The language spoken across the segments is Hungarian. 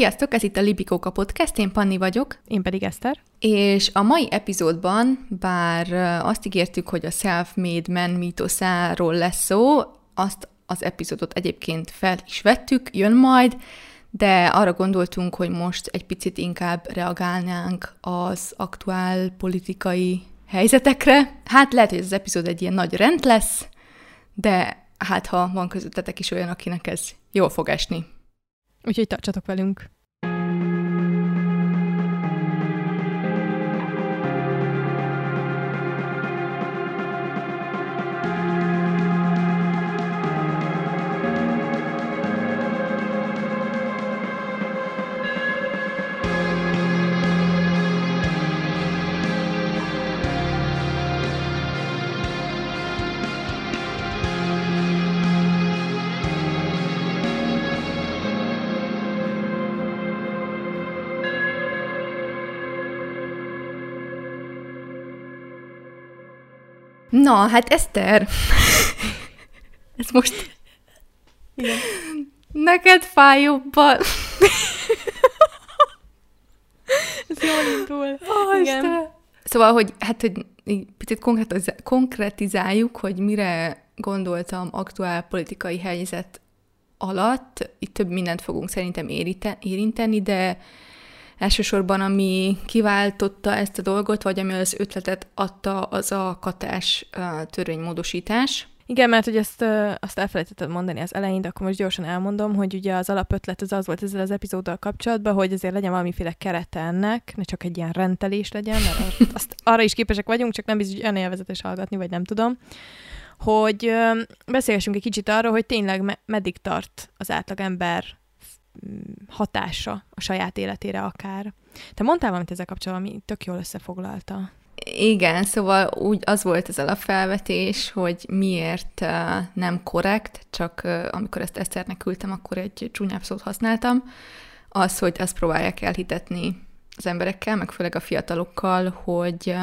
Sziasztok, ez itt a Libikóka Podcast, én Panni vagyok. Én pedig Eszter. És a mai epizódban, bár azt ígértük, hogy a self-made man mítoszáról lesz szó, azt az epizódot egyébként fel is vettük, jön majd, de arra gondoltunk, hogy most egy picit inkább reagálnánk az aktuál politikai helyzetekre. Hát lehet, hogy ez az epizód egy ilyen nagy rend lesz, de hát ha van közöttetek is olyan, akinek ez jól fog esni. Úgyhogy tartsatok velünk! Na, hát Eszter, ez most... Igen. Neked fáj jobban. ez jól indul. Oh, Igen. Isten. Szóval, hogy hát, hogy picit konkretizáljuk, hogy mire gondoltam aktuál politikai helyzet alatt. Itt több mindent fogunk szerintem érinteni, de Elsősorban, ami kiváltotta ezt a dolgot, vagy ami az ötletet adta, az a katás törvénymódosítás. Igen, mert hogy ezt azt elfelejtettem mondani az elején, de akkor most gyorsan elmondom, hogy ugye az alapötlet az az volt ezzel az epizóddal kapcsolatban, hogy azért legyen valamiféle kerete ennek, ne csak egy ilyen rendelés legyen, mert azt, arra is képesek vagyunk, csak nem biztos, hogy olyan élvezetes hallgatni, vagy nem tudom hogy beszélgessünk egy kicsit arról, hogy tényleg me- meddig tart az átlagember hatása a saját életére akár. Te mondtál valamit ezzel kapcsolatban, ami tök jól összefoglalta. Igen, szóval úgy az volt ez a felvetés, hogy miért nem korrekt, csak amikor ezt Eszternek küldtem, akkor egy csúnyább szót használtam, az, hogy azt próbálják elhitetni az emberekkel, meg főleg a fiatalokkal, hogy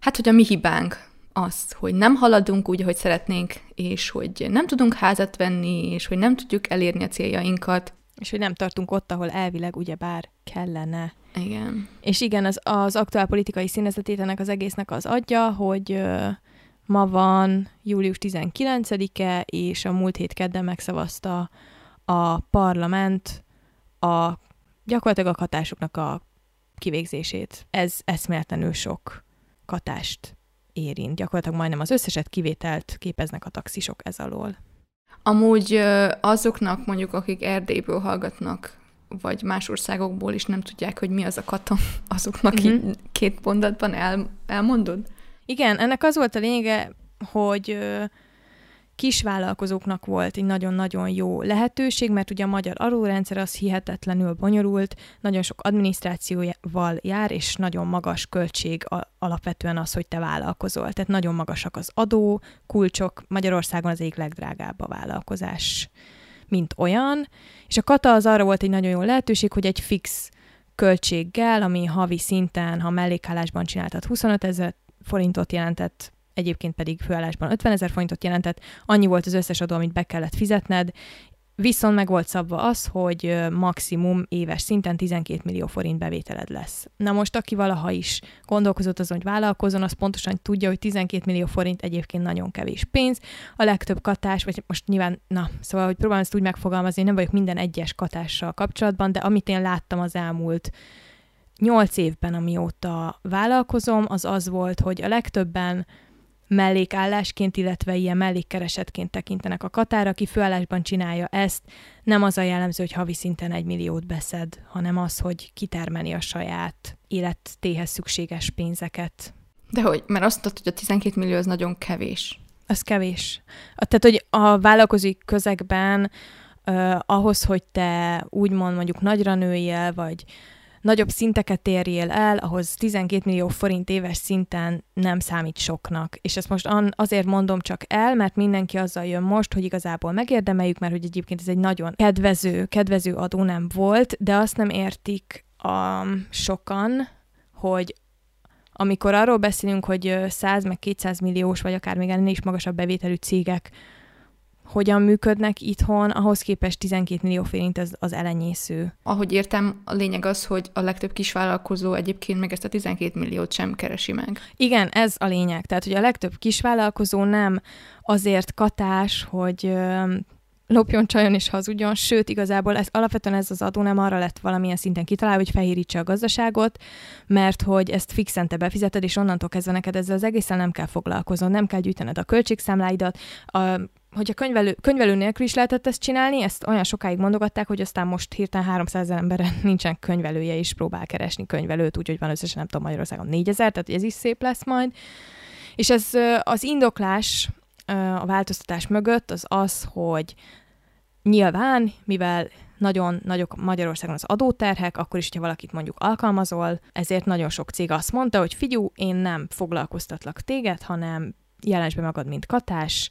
hát, hogy a mi hibánk az, hogy nem haladunk úgy, ahogy szeretnénk, és hogy nem tudunk házat venni, és hogy nem tudjuk elérni a céljainkat, és hogy nem tartunk ott, ahol elvileg ugyebár kellene. Igen. És igen, az, az aktuál politikai színezetét ennek az egésznek az adja, hogy ö, ma van július 19-e, és a múlt hét kedden megszavazta a parlament a gyakorlatilag a katásoknak a kivégzését. Ez eszméletlenül sok katást érint. Gyakorlatilag majdnem az összeset kivételt képeznek a taxisok ez alól. Amúgy azoknak mondjuk, akik Erdélyből hallgatnak, vagy más országokból is nem tudják, hogy mi az a katon, azoknak mm-hmm. így két mondatban el, elmondod? Igen, ennek az volt a lényege, hogy kisvállalkozóknak volt egy nagyon-nagyon jó lehetőség, mert ugye a magyar adórendszer az hihetetlenül bonyolult, nagyon sok adminisztrációval jár, és nagyon magas költség alapvetően az, hogy te vállalkozol. Tehát nagyon magasak az adó, kulcsok, Magyarországon az egyik legdrágább a vállalkozás, mint olyan, és a kata az arra volt egy nagyon jó lehetőség, hogy egy fix költséggel, ami havi szinten, ha mellékállásban csináltad 25 ezer forintot jelentett egyébként pedig főállásban 50 ezer forintot jelentett, annyi volt az összes adó, amit be kellett fizetned, Viszont meg volt szabva az, hogy maximum éves szinten 12 millió forint bevételed lesz. Na most, aki valaha is gondolkozott azon, hogy vállalkozon, az pontosan tudja, hogy 12 millió forint egyébként nagyon kevés pénz. A legtöbb katás, vagy most nyilván, na, szóval, hogy próbálom ezt úgy megfogalmazni, nem vagyok minden egyes katással kapcsolatban, de amit én láttam az elmúlt nyolc évben, amióta vállalkozom, az az volt, hogy a legtöbben mellékállásként, illetve ilyen mellékkeresetként tekintenek a Katár, aki főállásban csinálja ezt, nem az a jellemző, hogy havi szinten egy milliót beszed, hanem az, hogy kitermeli a saját élettéhez szükséges pénzeket. De hogy, mert azt mondtad, hogy a 12 millió az nagyon kevés. Az kevés. Tehát, hogy a vállalkozói közegben uh, ahhoz, hogy te úgymond mondjuk nagyra nőjél, vagy nagyobb szinteket érjél el, ahhoz 12 millió forint éves szinten nem számít soknak. És ezt most azért mondom csak el, mert mindenki azzal jön most, hogy igazából megérdemeljük, mert hogy egyébként ez egy nagyon kedvező, kedvező adó nem volt, de azt nem értik a sokan, hogy amikor arról beszélünk, hogy 100 meg 200 milliós, vagy akár még ennél is magasabb bevételű cégek hogyan működnek itthon, ahhoz képest 12 millió forint az, az elenyésző. Ahogy értem, a lényeg az, hogy a legtöbb kisvállalkozó egyébként meg ezt a 12 milliót sem keresi meg. Igen, ez a lényeg. Tehát, hogy a legtöbb kisvállalkozó nem azért katás, hogy lopjon, csajon és hazudjon, sőt, igazából ez, alapvetően ez az adó nem arra lett valamilyen szinten kitalálva, hogy fehérítse a gazdaságot, mert hogy ezt fixen te befizeted, és onnantól kezdve neked ezzel az egészen nem kell foglalkoznod, nem kell gyűjtened a költségszámláidat, a, hogyha könyvelő, könyvelő nélkül is lehetett ezt csinálni, ezt olyan sokáig mondogatták, hogy aztán most hirtelen 300 ember nincsen könyvelője, és próbál keresni könyvelőt, úgyhogy van összesen nem tudom Magyarországon 4000, tehát ez is szép lesz majd. És ez az indoklás a változtatás mögött az az, hogy nyilván, mivel nagyon nagyok Magyarországon az adóterhek, akkor is, hogyha valakit mondjuk alkalmazol, ezért nagyon sok cég azt mondta, hogy figyú, én nem foglalkoztatlak téged, hanem jelensd be magad, mint katás,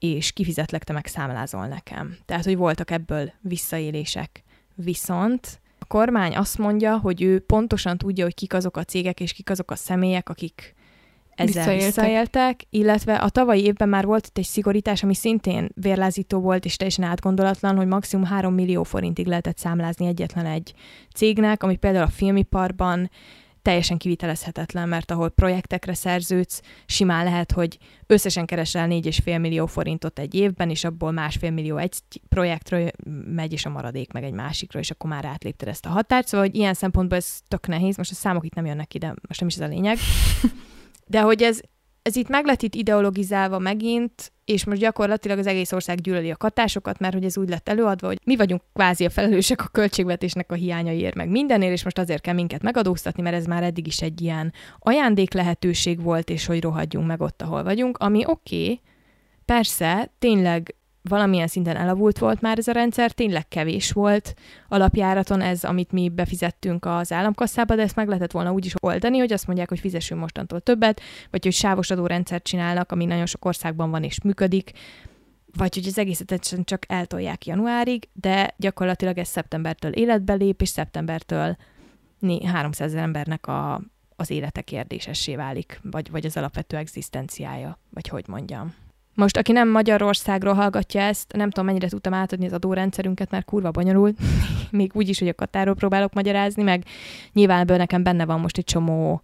és kifizetlek, te meg számlázol nekem. Tehát, hogy voltak ebből visszaélések. Viszont a kormány azt mondja, hogy ő pontosan tudja, hogy kik azok a cégek és kik azok a személyek, akik ezzel visszaéltek. visszaéltek, illetve a tavalyi évben már volt itt egy szigorítás, ami szintén vérlázító volt és teljesen átgondolatlan, hogy maximum 3 millió forintig lehetett számlázni egyetlen egy cégnek, ami például a filmiparban teljesen kivitelezhetetlen, mert ahol projektekre szerződsz, simán lehet, hogy összesen keresel 4,5 millió forintot egy évben, és abból másfél millió egy projektről megy, és a maradék meg egy másikról, és akkor már átlépted ezt a határt. Szóval, hogy ilyen szempontból ez tök nehéz, most a számok itt nem jönnek ide, most nem is ez a lényeg. De hogy ez, ez itt meg lett itt ideologizálva megint, és most gyakorlatilag az egész ország gyűlöli a katásokat, mert hogy ez úgy lett előadva, hogy mi vagyunk kvázi a felelősek a költségvetésnek a hiányaiért, meg mindenért, és most azért kell minket megadóztatni, mert ez már eddig is egy ilyen ajándék lehetőség volt, és hogy rohadjunk meg ott, ahol vagyunk, ami oké, okay, persze, tényleg valamilyen szinten elavult volt már ez a rendszer, tényleg kevés volt alapjáraton ez, amit mi befizettünk az államkasszába, de ezt meg lehetett volna úgy is oldani, hogy azt mondják, hogy fizessünk mostantól többet, vagy hogy sávos adórendszert csinálnak, ami nagyon sok országban van és működik, vagy hogy az egészet egyszerűen csak eltolják januárig, de gyakorlatilag ez szeptembertől életbe lép, és szeptembertől 300 ezer embernek a, az élete kérdésessé válik, vagy, vagy az alapvető egzisztenciája, vagy hogy mondjam. Most, aki nem Magyarországról hallgatja ezt, nem tudom, mennyire tudtam átadni az adórendszerünket, mert kurva bonyolult, még úgy is, hogy a Katáról próbálok magyarázni, meg nyilván ebből nekem benne van most egy csomó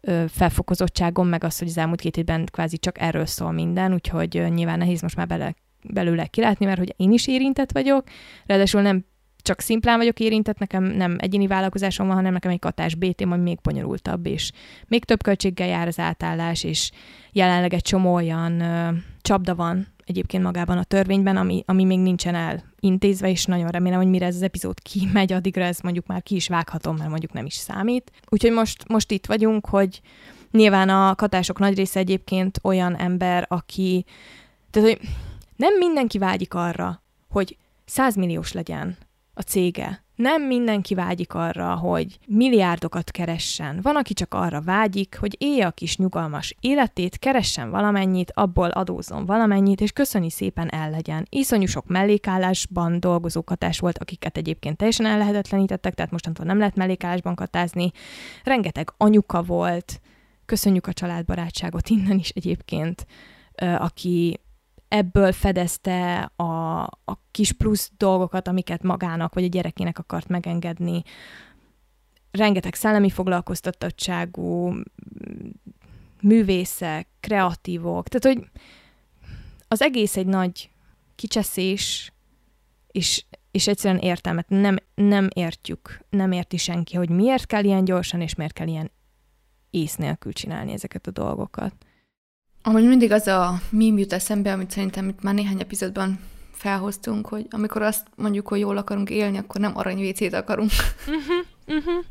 ö, felfokozottságom, meg az, hogy az elmúlt két évben kvázi csak erről szól minden, úgyhogy ö, nyilván nehéz most már bele, belőle kilátni, mert hogy én is érintett vagyok, ráadásul nem csak szimplán vagyok érintett, nekem nem egyéni vállalkozásom van, hanem nekem egy katás bt ami még bonyolultabb, és még több költséggel jár az átállás, és jelenleg egy csomó olyan ö, csapda van egyébként magában a törvényben, ami, ami még nincsen elintézve, és nagyon remélem, hogy mire ez az epizód kimegy, addigra ez mondjuk már ki is vághatom, mert mondjuk nem is számít. Úgyhogy most, most itt vagyunk, hogy nyilván a katások nagy része egyébként olyan ember, aki, tehát hogy nem mindenki vágyik arra, hogy százmilliós legyen a cége. Nem mindenki vágyik arra, hogy milliárdokat keressen. Van, aki csak arra vágyik, hogy élje a kis nyugalmas életét, keressen valamennyit, abból adózzon valamennyit, és köszöni szépen el legyen. Iszonyú sok mellékállásban dolgozó katás volt, akiket egyébként teljesen ellehetetlenítettek, tehát mostantól nem lehet mellékállásban katázni. Rengeteg anyuka volt, köszönjük a családbarátságot innen is egyébként, aki ebből fedezte a, a kis plusz dolgokat, amiket magának vagy a gyerekének akart megengedni. Rengeteg szellemi foglalkoztatottságú művészek, kreatívok, tehát hogy az egész egy nagy kicseszés, és, és egyszerűen értelmet nem, nem értjük, nem érti senki, hogy miért kell ilyen gyorsan, és miért kell ilyen ész nélkül csinálni ezeket a dolgokat. Amúgy mindig az a mím jut eszembe, amit szerintem itt már néhány epizódban felhoztunk, hogy amikor azt mondjuk, hogy jól akarunk élni, akkor nem aranyvécét akarunk. Uh-huh, uh-huh.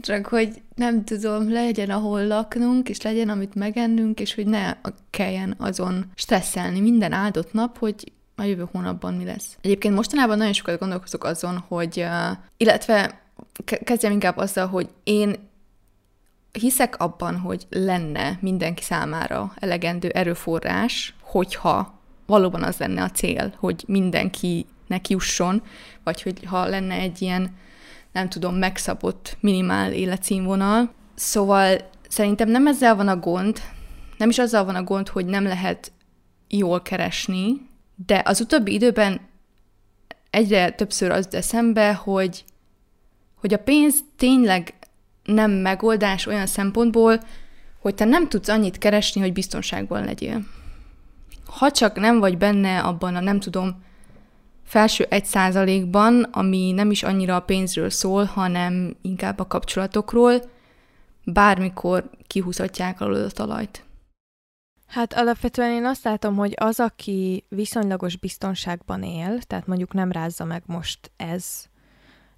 Csak hogy nem tudom, legyen ahol laknunk, és legyen amit megennünk, és hogy ne kelljen azon stresszelni minden áldott nap, hogy a jövő hónapban mi lesz. Egyébként mostanában nagyon sokat gondolkozok azon, hogy, illetve kezdjem inkább azzal, hogy én hiszek abban, hogy lenne mindenki számára elegendő erőforrás, hogyha valóban az lenne a cél, hogy mindenkinek jusson, vagy hogy ha lenne egy ilyen, nem tudom, megszabott minimál életszínvonal. Szóval szerintem nem ezzel van a gond, nem is azzal van a gond, hogy nem lehet jól keresni, de az utóbbi időben egyre többször az eszembe, hogy, hogy a pénz tényleg nem megoldás olyan szempontból, hogy te nem tudsz annyit keresni, hogy biztonságban legyél. Ha csak nem vagy benne abban a, nem tudom, felső egy százalékban, ami nem is annyira a pénzről szól, hanem inkább a kapcsolatokról, bármikor kihúzhatják alól a talajt. Hát alapvetően én azt látom, hogy az, aki viszonylagos biztonságban él, tehát mondjuk nem rázza meg most ez,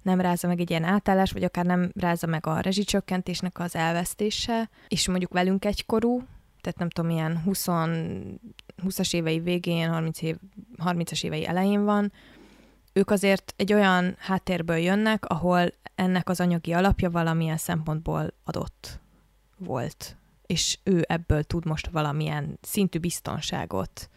nem rázza meg egy ilyen átállás, vagy akár nem rázza meg a rezsicsökkentésnek az elvesztése, és mondjuk velünk egykorú, tehát nem tudom, ilyen 20, 20-as évei végén, 30 év, 30-as évei elején van, ők azért egy olyan háttérből jönnek, ahol ennek az anyagi alapja valamilyen szempontból adott volt, és ő ebből tud most valamilyen szintű biztonságot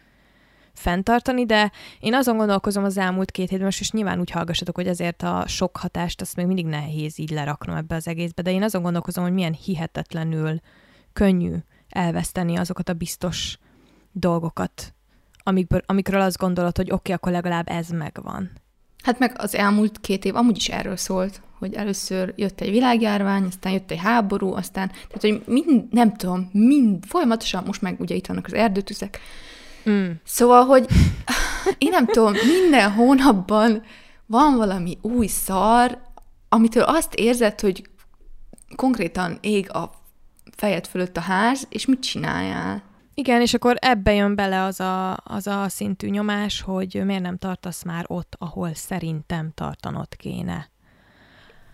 fenntartani, de én azon gondolkozom az elmúlt két hétben, és nyilván úgy hallgassatok, hogy azért a sok hatást azt még mindig nehéz így leraknom ebbe az egészbe, de én azon gondolkozom, hogy milyen hihetetlenül könnyű elveszteni azokat a biztos dolgokat, amikből, amikről azt gondolod, hogy oké, okay, akkor legalább ez megvan. Hát meg az elmúlt két év amúgy is erről szólt, hogy először jött egy világjárvány, aztán jött egy háború, aztán, tehát hogy mind, nem tudom, mind, folyamatosan, most meg ugye itt vannak az erdőtüzek, mm. szóval, hogy én nem tudom, minden hónapban van valami új szar, amitől azt érzed, hogy konkrétan ég a fejed fölött a ház, és mit csináljál? Igen, és akkor ebbe jön bele az a, az a szintű nyomás, hogy miért nem tartasz már ott, ahol szerintem tartanod kéne.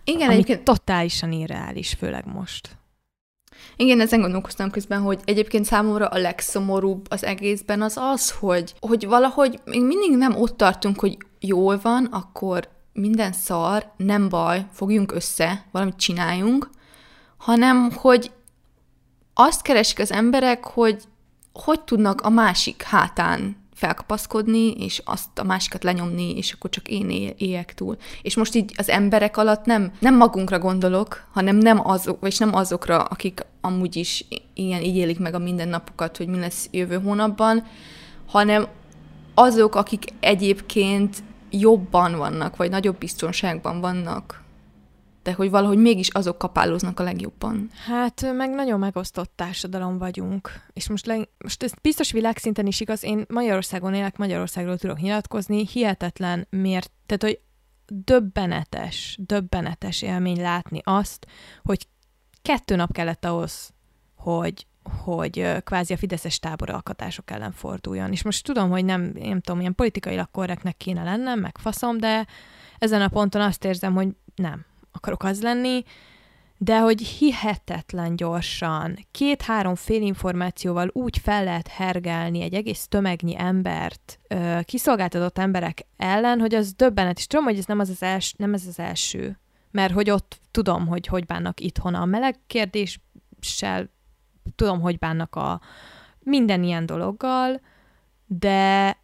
Igen, Ami egyébként... totálisan irreális, főleg most. Igen, ezen gondolkoztam közben, hogy egyébként számomra a legszomorúbb az egészben az az, hogy, hogy valahogy még mindig nem ott tartunk, hogy jól van, akkor minden szar, nem baj, fogjunk össze, valamit csináljunk, hanem hogy azt keresik az emberek, hogy hogy tudnak a másik hátán felkapaszkodni, és azt a másikat lenyomni, és akkor csak én éljek túl. És most így az emberek alatt nem, nem magunkra gondolok, hanem nem azok, vagy nem azokra, akik amúgy is ilyen így élik meg a mindennapokat, hogy mi lesz jövő hónapban, hanem azok, akik egyébként jobban vannak, vagy nagyobb biztonságban vannak de hogy valahogy mégis azok kapálóznak a legjobban. Hát meg nagyon megosztott társadalom vagyunk, és most, le, most ez biztos világszinten is igaz, én Magyarországon élek, Magyarországról tudok nyilatkozni, hihetetlen miért, tehát hogy döbbenetes, döbbenetes élmény látni azt, hogy kettő nap kellett ahhoz, hogy hogy kvázi a fideszes tábor alkotások ellen forduljon. És most tudom, hogy nem, nem tudom, ilyen politikailag korrektnek kéne lennem, meg faszom, de ezen a ponton azt érzem, hogy nem akarok az lenni, de hogy hihetetlen gyorsan, két-három fél információval úgy fel lehet hergelni egy egész tömegnyi embert, kiszolgáltatott emberek ellen, hogy az döbbenet, és tudom, hogy ez nem, az az els, nem ez az első, mert hogy ott tudom, hogy hogy bánnak itthon a meleg kérdéssel, tudom, hogy bánnak a minden ilyen dologgal, de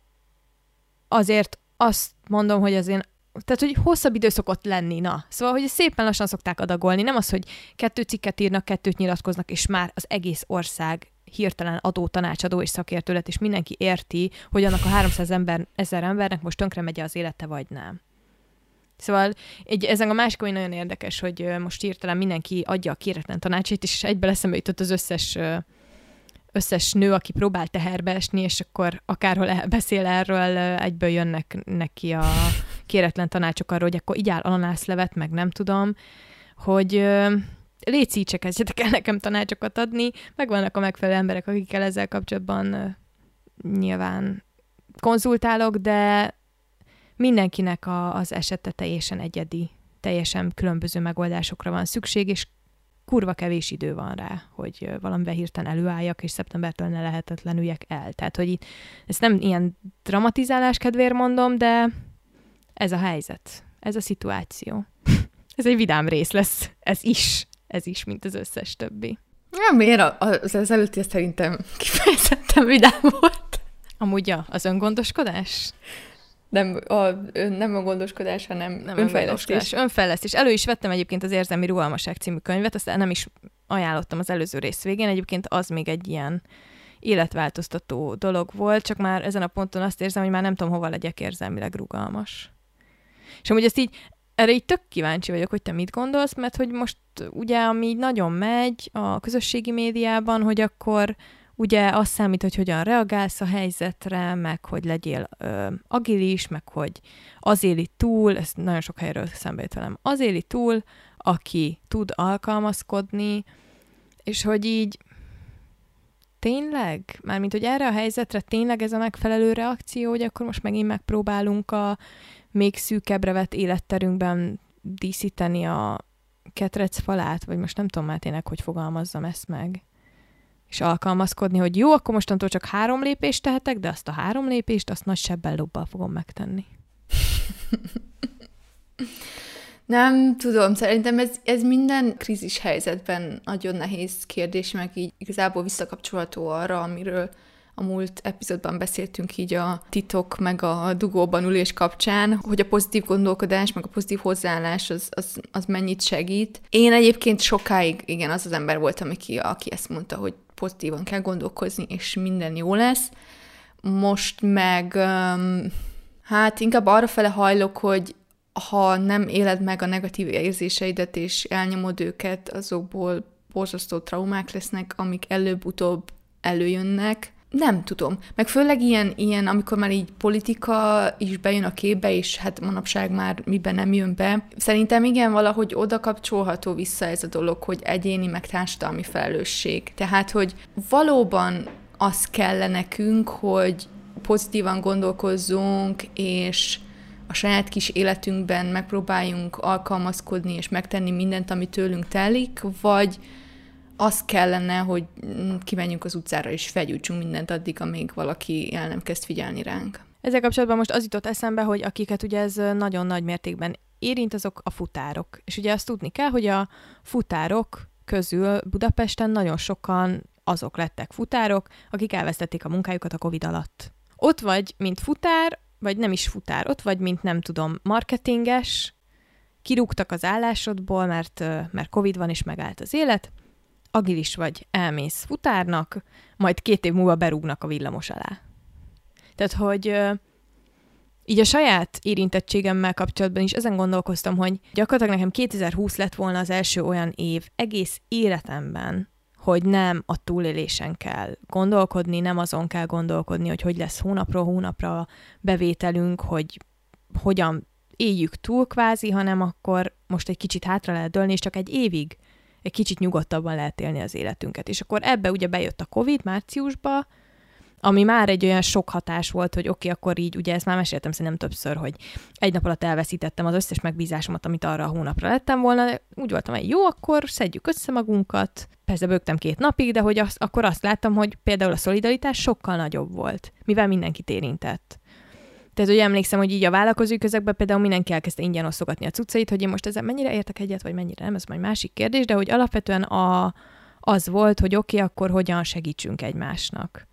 azért azt mondom, hogy az én tehát, hogy hosszabb idő szokott lenni, na. Szóval, hogy szépen lassan szokták adagolni, nem az, hogy kettő cikket írnak, kettőt nyilatkoznak, és már az egész ország hirtelen adó, tanácsadó és szakértő lett, és mindenki érti, hogy annak a 300 ember, ezer embernek most tönkre megy az élete, vagy nem. Szóval egy, ezen a másik olyan nagyon érdekes, hogy most hirtelen mindenki adja a kéretlen tanácsait, és egybe eszembe jutott az összes összes nő, aki próbál teherbe esni, és akkor akárhol beszél erről, egyből jönnek neki a kéretlen tanácsok arról, hogy akkor így áll ananászlevet, meg nem tudom, hogy légy se kezdjetek el nekem tanácsokat adni, meg vannak a megfelelő emberek, akikkel ezzel kapcsolatban nyilván konzultálok, de mindenkinek a, az esete teljesen egyedi, teljesen különböző megoldásokra van szükség, és kurva kevés idő van rá, hogy valamivel hirtelen előálljak, és szeptembertől ne lehetetlenüljek el. Tehát, hogy itt, ezt nem ilyen dramatizálás kedvéért mondom, de ez a helyzet, ez a szituáció. ez egy vidám rész lesz, ez is, ez is, mint az összes többi. Nem, miért? Az, az előtti szerintem kifejezetten vidám volt. Amúgy ja, az öngondoskodás? Nem a, nem a gondoskodás, hanem nem önfejlesztés. Önfejlesztés. Elő is vettem egyébként az Érzelmi Rugalmaság című könyvet, azt nem is ajánlottam az előző rész végén. Egyébként az még egy ilyen életváltoztató dolog volt, csak már ezen a ponton azt érzem, hogy már nem tudom, hova legyek érzelmileg rugalmas. És amúgy ezt így, erre így tök kíváncsi vagyok, hogy te mit gondolsz, mert hogy most ugye, ami így nagyon megy a közösségi médiában, hogy akkor ugye az számít, hogy hogyan reagálsz a helyzetre, meg hogy legyél ö, agilis, meg hogy az éli túl, ez nagyon sok helyről szembe jött velem, az éli túl, aki tud alkalmazkodni, és hogy így tényleg, mármint hogy erre a helyzetre tényleg ez a megfelelő reakció, hogy akkor most megint megpróbálunk a még szűkebbre vett életterünkben díszíteni a ketrec falát, vagy most nem tudom már tényleg, hogy fogalmazzam ezt meg és alkalmazkodni, hogy jó, akkor mostantól csak három lépést tehetek, de azt a három lépést, azt nagy sebbel lobbal fogom megtenni. Nem tudom, szerintem ez, ez minden krízis helyzetben nagyon nehéz kérdés, meg így igazából visszakapcsolható arra, amiről a múlt epizódban beszéltünk így a titok meg a dugóban ülés kapcsán, hogy a pozitív gondolkodás meg a pozitív hozzáállás az, az, az mennyit segít. Én egyébként sokáig, igen, az az ember voltam, aki, aki ezt mondta, hogy pozitívan kell gondolkozni, és minden jó lesz. Most meg, hát inkább arra fele hajlok, hogy ha nem éled meg a negatív érzéseidet, és elnyomod őket, azokból borzasztó traumák lesznek, amik előbb-utóbb előjönnek. Nem tudom. Meg főleg ilyen, ilyen, amikor már így politika is bejön a képbe, és hát manapság már miben nem jön be. Szerintem igen, valahogy oda kapcsolható vissza ez a dolog, hogy egyéni meg társadalmi felelősség. Tehát, hogy valóban az kell nekünk, hogy pozitívan gondolkozzunk, és a saját kis életünkben megpróbáljunk alkalmazkodni és megtenni mindent, ami tőlünk telik, vagy az kellene, hogy kimenjünk az utcára és felgyújtsunk mindent addig, amíg valaki el nem kezd figyelni ránk. Ezzel kapcsolatban most az jutott eszembe, hogy akiket ugye ez nagyon nagy mértékben érint, azok a futárok. És ugye azt tudni kell, hogy a futárok közül Budapesten nagyon sokan azok lettek futárok, akik elvesztették a munkájukat a Covid alatt. Ott vagy, mint futár, vagy nem is futár, ott vagy, mint nem tudom, marketinges, kirúgtak az állásodból, mert, mert Covid van és megállt az élet, agilis vagy, elmész futárnak, majd két év múlva berúgnak a villamos alá. Tehát, hogy így a saját érintettségemmel kapcsolatban is ezen gondolkoztam, hogy gyakorlatilag nekem 2020 lett volna az első olyan év egész életemben, hogy nem a túlélésen kell gondolkodni, nem azon kell gondolkodni, hogy hogy lesz hónapról hónapra bevételünk, hogy hogyan éljük túl kvázi, hanem akkor most egy kicsit hátra lehet dőlni, és csak egy évig egy kicsit nyugodtabban lehet élni az életünket. És akkor ebbe ugye bejött a Covid márciusba, ami már egy olyan sok hatás volt, hogy oké, okay, akkor így, ugye ezt már meséltem szerintem többször, hogy egy nap alatt elveszítettem az összes megbízásomat, amit arra a hónapra lettem volna, de úgy voltam, hogy jó, akkor szedjük össze magunkat, persze bőgtem két napig, de hogy azt, akkor azt láttam, hogy például a szolidaritás sokkal nagyobb volt, mivel mindenkit érintett. Tehát, hogy emlékszem, hogy így a vállalkozói közegben például mindenki elkezdte ingyen osztogatni a cuccait, hogy én most ezzel mennyire értek egyet, vagy mennyire nem, ez majd másik kérdés, de hogy alapvetően a, az volt, hogy oké, okay, akkor hogyan segítsünk egymásnak.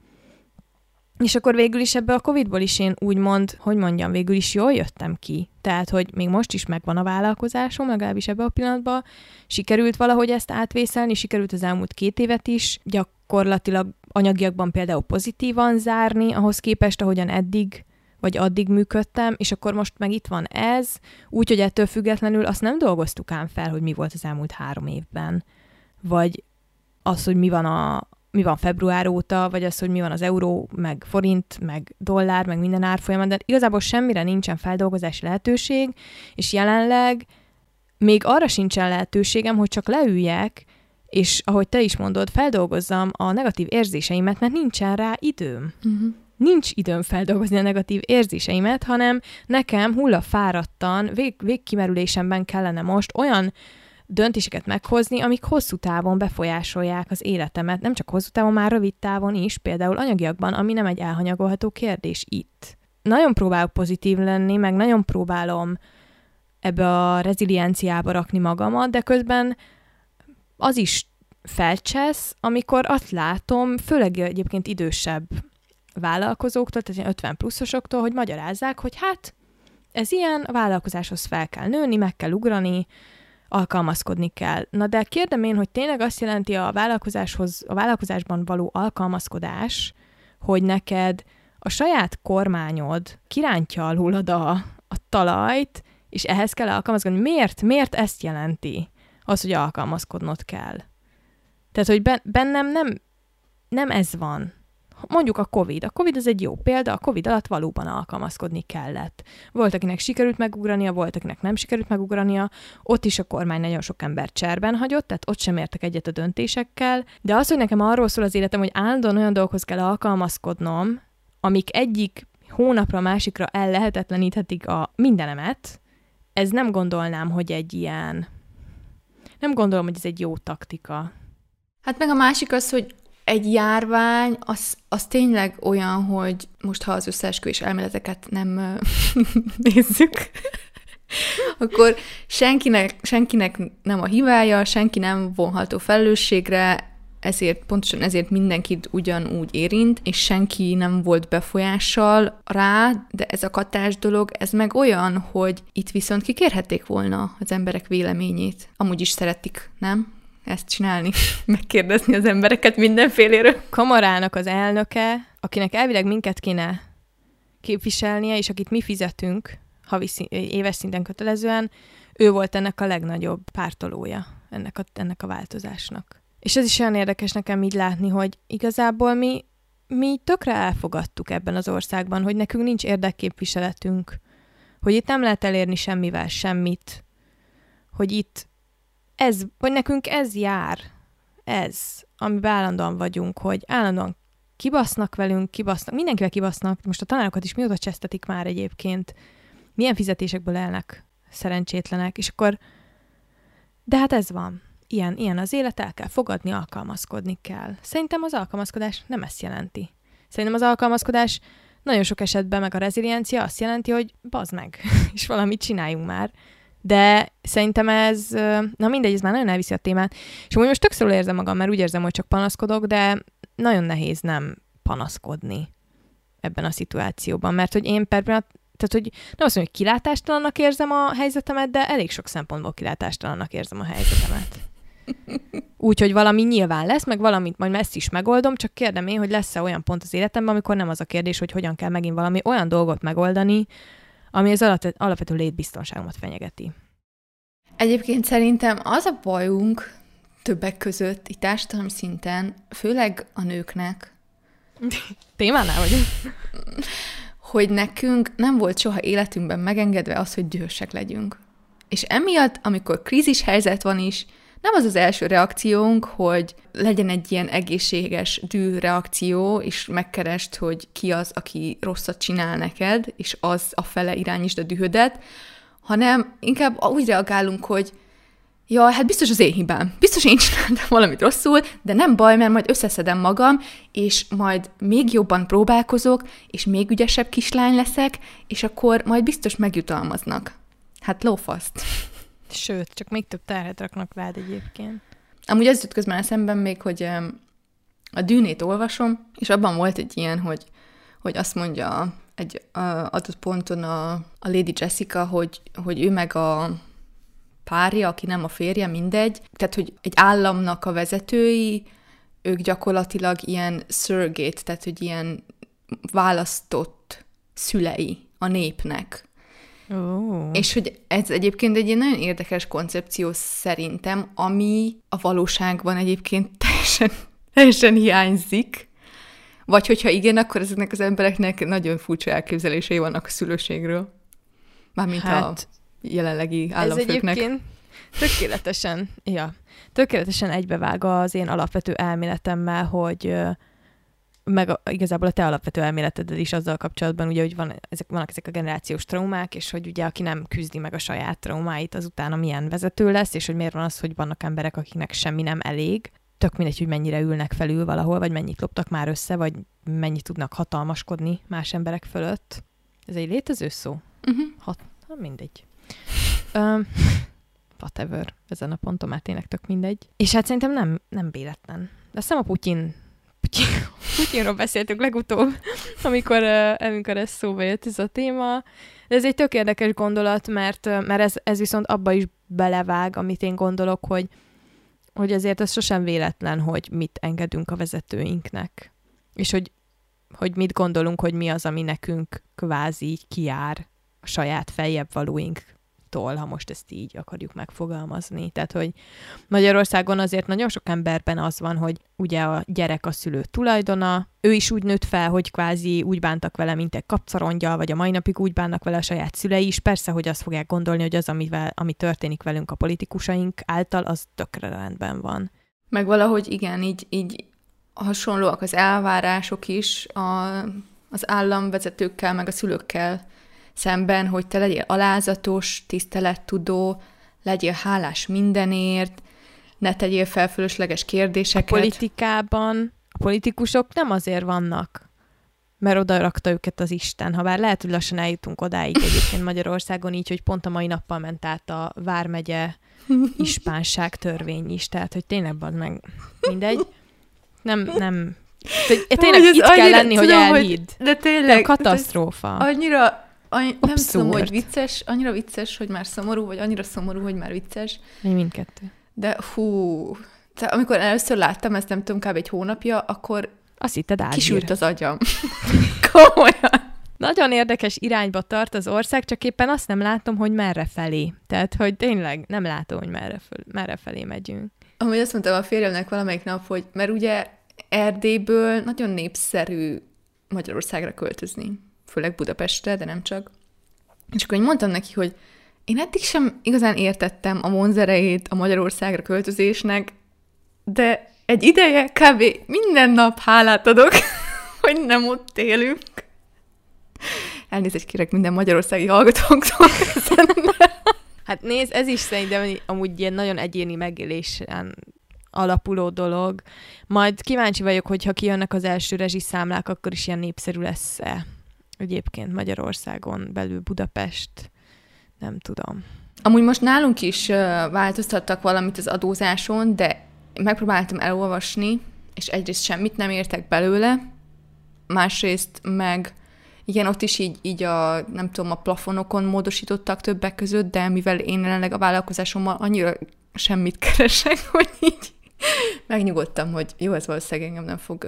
És akkor végül is ebbe a Covid-ból is én úgymond, hogy mondjam, végül is jól jöttem ki. Tehát, hogy még most is megvan a vállalkozásom, legalábbis ebbe a pillanatban. Sikerült valahogy ezt átvészelni, sikerült az elmúlt két évet is gyakorlatilag anyagiakban például pozitívan zárni, ahhoz képest, ahogyan eddig vagy addig működtem, és akkor most meg itt van ez, úgyhogy ettől függetlenül azt nem dolgoztuk ám fel, hogy mi volt az elmúlt három évben, vagy az, hogy mi van a, mi van február óta, vagy az, hogy mi van az euró, meg forint, meg dollár, meg minden árfolyamon, de igazából semmire nincsen feldolgozási lehetőség, és jelenleg még arra sincsen lehetőségem, hogy csak leüljek, és ahogy te is mondod, feldolgozzam a negatív érzéseimet, mert nincsen rá időm. Uh-huh nincs időm feldolgozni a negatív érzéseimet, hanem nekem hullafáradtan, vég, végkimerülésemben kellene most olyan döntéseket meghozni, amik hosszú távon befolyásolják az életemet, nem csak hosszú távon, már rövid távon is, például anyagiakban, ami nem egy elhanyagolható kérdés itt. Nagyon próbálok pozitív lenni, meg nagyon próbálom ebbe a rezilienciába rakni magamat, de közben az is felcsesz, amikor azt látom, főleg egyébként idősebb vállalkozóktól, tehát 50 pluszosoktól, hogy magyarázzák, hogy hát ez ilyen, a vállalkozáshoz fel kell nőni, meg kell ugrani, alkalmazkodni kell. Na de kérdem én, hogy tényleg azt jelenti a vállalkozáshoz, a vállalkozásban való alkalmazkodás, hogy neked a saját kormányod kirántja alulad a, a talajt, és ehhez kell alkalmazkodni. Miért? Miért ezt jelenti? Az, hogy alkalmazkodnod kell. Tehát, hogy bennem nem, nem ez van mondjuk a COVID. A COVID az egy jó példa, a COVID alatt valóban alkalmazkodni kellett. Volt, akinek sikerült megugrania, volt, akinek nem sikerült megugrania, ott is a kormány nagyon sok ember cserben hagyott, tehát ott sem értek egyet a döntésekkel, de az, hogy nekem arról szól az életem, hogy állandóan olyan dolgokhoz kell alkalmazkodnom, amik egyik hónapra másikra ellehetetleníthetik a mindenemet, ez nem gondolnám, hogy egy ilyen... Nem gondolom, hogy ez egy jó taktika. Hát meg a másik az, hogy egy járvány, az, az tényleg olyan, hogy most ha az összeesküvés elméleteket nem nézzük, akkor senkinek, senkinek nem a hibája, senki nem vonható felelősségre, ezért, pontosan ezért mindenkit ugyanúgy érint, és senki nem volt befolyással rá, de ez a katás dolog, ez meg olyan, hogy itt viszont kikérhették volna az emberek véleményét. Amúgy is szeretik, nem? Ezt csinálni, megkérdezni az embereket mindenféléről. Kamarának az elnöke, akinek elvileg minket kéne képviselnie, és akit mi fizetünk havi szín, éves szinten kötelezően, ő volt ennek a legnagyobb pártolója ennek a, ennek a változásnak. És ez is olyan érdekes nekem így látni, hogy igazából mi, mi tökre elfogadtuk ebben az országban, hogy nekünk nincs érdekképviseletünk, hogy itt nem lehet elérni semmivel semmit, hogy itt ez, vagy nekünk ez jár, ez, amiben állandóan vagyunk, hogy állandóan kibasznak velünk, kibasznak, mindenkivel kibasznak, most a tanárokat is mióta csesztetik már egyébként, milyen fizetésekből elnek szerencsétlenek, és akkor, de hát ez van. Ilyen, ilyen az élet, el kell fogadni, alkalmazkodni kell. Szerintem az alkalmazkodás nem ezt jelenti. Szerintem az alkalmazkodás nagyon sok esetben, meg a reziliencia azt jelenti, hogy bazd meg, és valamit csináljunk már de szerintem ez, na mindegy, ez már nagyon elviszi a témát. És úgy most tök érzem magam, mert úgy érzem, hogy csak panaszkodok, de nagyon nehéz nem panaszkodni ebben a szituációban, mert hogy én per tehát hogy nem azt mondom, hogy kilátástalannak érzem a helyzetemet, de elég sok szempontból kilátástalannak érzem a helyzetemet. Úgyhogy valami nyilván lesz, meg valamit majd ezt is megoldom, csak kérdem én, hogy lesz-e olyan pont az életemben, amikor nem az a kérdés, hogy hogyan kell megint valami olyan dolgot megoldani, ami az alapvető létbiztonságomat fenyegeti. Egyébként szerintem az a bajunk többek között itt társadalmi szinten, főleg a nőknek, Témánál vagyunk. hogy nekünk nem volt soha életünkben megengedve az, hogy dühösek legyünk. És emiatt, amikor krízis helyzet van is, nem az az első reakciónk, hogy legyen egy ilyen egészséges dű reakció, és megkerest, hogy ki az, aki rosszat csinál neked, és az a fele irányítsd a dühödet, hanem inkább úgy reagálunk, hogy ja, hát biztos az én hibám. Biztos én csináltam valamit rosszul, de nem baj, mert majd összeszedem magam, és majd még jobban próbálkozok, és még ügyesebb kislány leszek, és akkor majd biztos megjutalmaznak. Hát lófaszt. Sőt, csak még több terhet raknak rád egyébként. Amúgy az jut közben eszemben még, hogy a dűnét olvasom, és abban volt egy ilyen, hogy, hogy azt mondja egy adott ponton a, a Lady Jessica, hogy, hogy ő meg a párja, aki nem a férje, mindegy, tehát, hogy egy államnak a vezetői, ők gyakorlatilag ilyen surrogate, tehát, hogy ilyen választott szülei a népnek. Oh. És hogy ez egyébként egy nagyon érdekes koncepció szerintem, ami a valóságban egyébként teljesen, teljesen hiányzik. Vagy hogyha igen, akkor ezeknek az embereknek nagyon furcsa elképzelései vannak a szülőségről. Mármint hát, a jelenlegi államfőknek. Ez egyébként tökéletesen, ja, tökéletesen egybevág az én alapvető elméletemmel, hogy meg a, igazából a te alapvető elméleted is azzal kapcsolatban, ugye, hogy van, ezek, vannak ezek a generációs traumák, és hogy ugye aki nem küzdi meg a saját traumáit, az utána milyen vezető lesz, és hogy miért van az, hogy vannak emberek, akiknek semmi nem elég, tök mindegy, hogy mennyire ülnek felül valahol, vagy mennyit loptak már össze, vagy mennyit tudnak hatalmaskodni más emberek fölött. Ez egy létező szó? Uh-huh. Hat, ha mindegy. Um, whatever, ezen a ponton már tényleg tök mindegy. És hát szerintem nem, nem véletlen. De azt a Putyin Putyin, Putyinról beszéltünk legutóbb, amikor, amikor ez szóba jött ez a téma. De ez egy tök érdekes gondolat, mert, mert ez, ez viszont abba is belevág, amit én gondolok, hogy, hogy azért ez sosem véletlen, hogy mit engedünk a vezetőinknek. És hogy, hogy mit gondolunk, hogy mi az, ami nekünk kvázi kiár a saját feljebb valóink tól, ha most ezt így akarjuk megfogalmazni. Tehát, hogy Magyarországon azért nagyon sok emberben az van, hogy ugye a gyerek a szülő tulajdona, ő is úgy nőtt fel, hogy kvázi úgy bántak vele, mint egy kapcarongya, vagy a mai napig úgy bánnak vele a saját szülei is. Persze, hogy azt fogják gondolni, hogy az, amivel, ami történik velünk a politikusaink által, az tökre rendben van. Meg valahogy igen, így, így hasonlóak az elvárások is a, az államvezetőkkel, meg a szülőkkel szemben, hogy te legyél alázatos, tisztelettudó, legyél hálás mindenért, ne tegyél fel fölösleges kérdéseket. A politikában a politikusok nem azért vannak, mert oda rakta őket az Isten, ha bár lehet, hogy lassan eljutunk odáig egyébként Magyarországon így, hogy pont a mai nappal ment át a Vármegye ispánság törvény is, tehát hogy tényleg van meg mindegy. Nem, nem. Tényleg itt annyira, kell lenni, tudom, hogy elhidd. De tényleg. katasztrófa. Annyira Any- nem tudom, hogy vicces, annyira vicces, hogy már szomorú, vagy annyira szomorú, hogy már vicces. Mi mindkettő. De hú, tehát amikor először láttam ezt, nem tudom, kb. egy hónapja, akkor Azt hitted álhír. kisült az agyam. Komolyan. Nagyon érdekes irányba tart az ország, csak éppen azt nem látom, hogy merre felé. Tehát, hogy tényleg nem látom, hogy merre, föl, merre felé megyünk. Amúgy azt mondtam a férjemnek valamelyik nap, hogy mert ugye Erdélyből nagyon népszerű Magyarországra költözni főleg Budapestre, de nem csak. És akkor mondtam neki, hogy én eddig sem igazán értettem a vonzerejét a Magyarországra költözésnek, de egy ideje kb. minden nap hálát adok, hogy nem ott élünk. Elnézést kérek minden magyarországi hallgatóktól. hát nézd, ez is szerintem amúgy ilyen nagyon egyéni megélésen alapuló dolog. Majd kíváncsi vagyok, hogy ha kijönnek az első rezsiszámlák, akkor is ilyen népszerű lesz-e egyébként Magyarországon belül Budapest, nem tudom. Amúgy most nálunk is változtattak valamit az adózáson, de megpróbáltam elolvasni, és egyrészt semmit nem értek belőle, másrészt meg igen, ott is így, így a, nem tudom, a plafonokon módosítottak többek között, de mivel én jelenleg a vállalkozásommal annyira semmit keresek, hogy így megnyugodtam, hogy jó, ez valószínűleg engem nem fog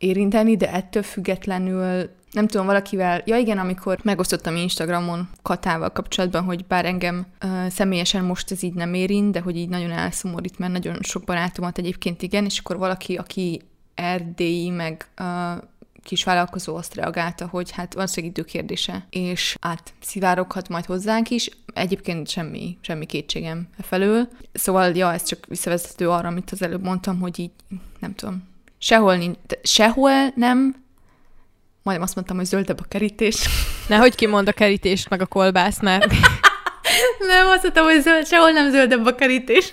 érinteni, de ettől függetlenül nem tudom, valakivel, ja igen, amikor megosztottam Instagramon Katával kapcsolatban, hogy bár engem uh, személyesen most ez így nem érint, de hogy így nagyon elszomorít, mert nagyon sok barátomat egyébként igen, és akkor valaki, aki erdélyi, meg uh, kisvállalkozó azt reagálta, hogy hát van idő kérdése, és át szivároghat majd hozzánk is. Egyébként semmi, semmi kétségem e felől. Szóval, ja, ez csak visszavezető arra, amit az előbb mondtam, hogy így, nem tudom, sehol, nincs, sehol nem majdnem azt mondtam, hogy zöldebb a kerítés. Nehogy kimond a kerítést, meg a kolbász, mert... nem, azt mondtam, hogy zöld, sehol nem zöldebb a kerítés.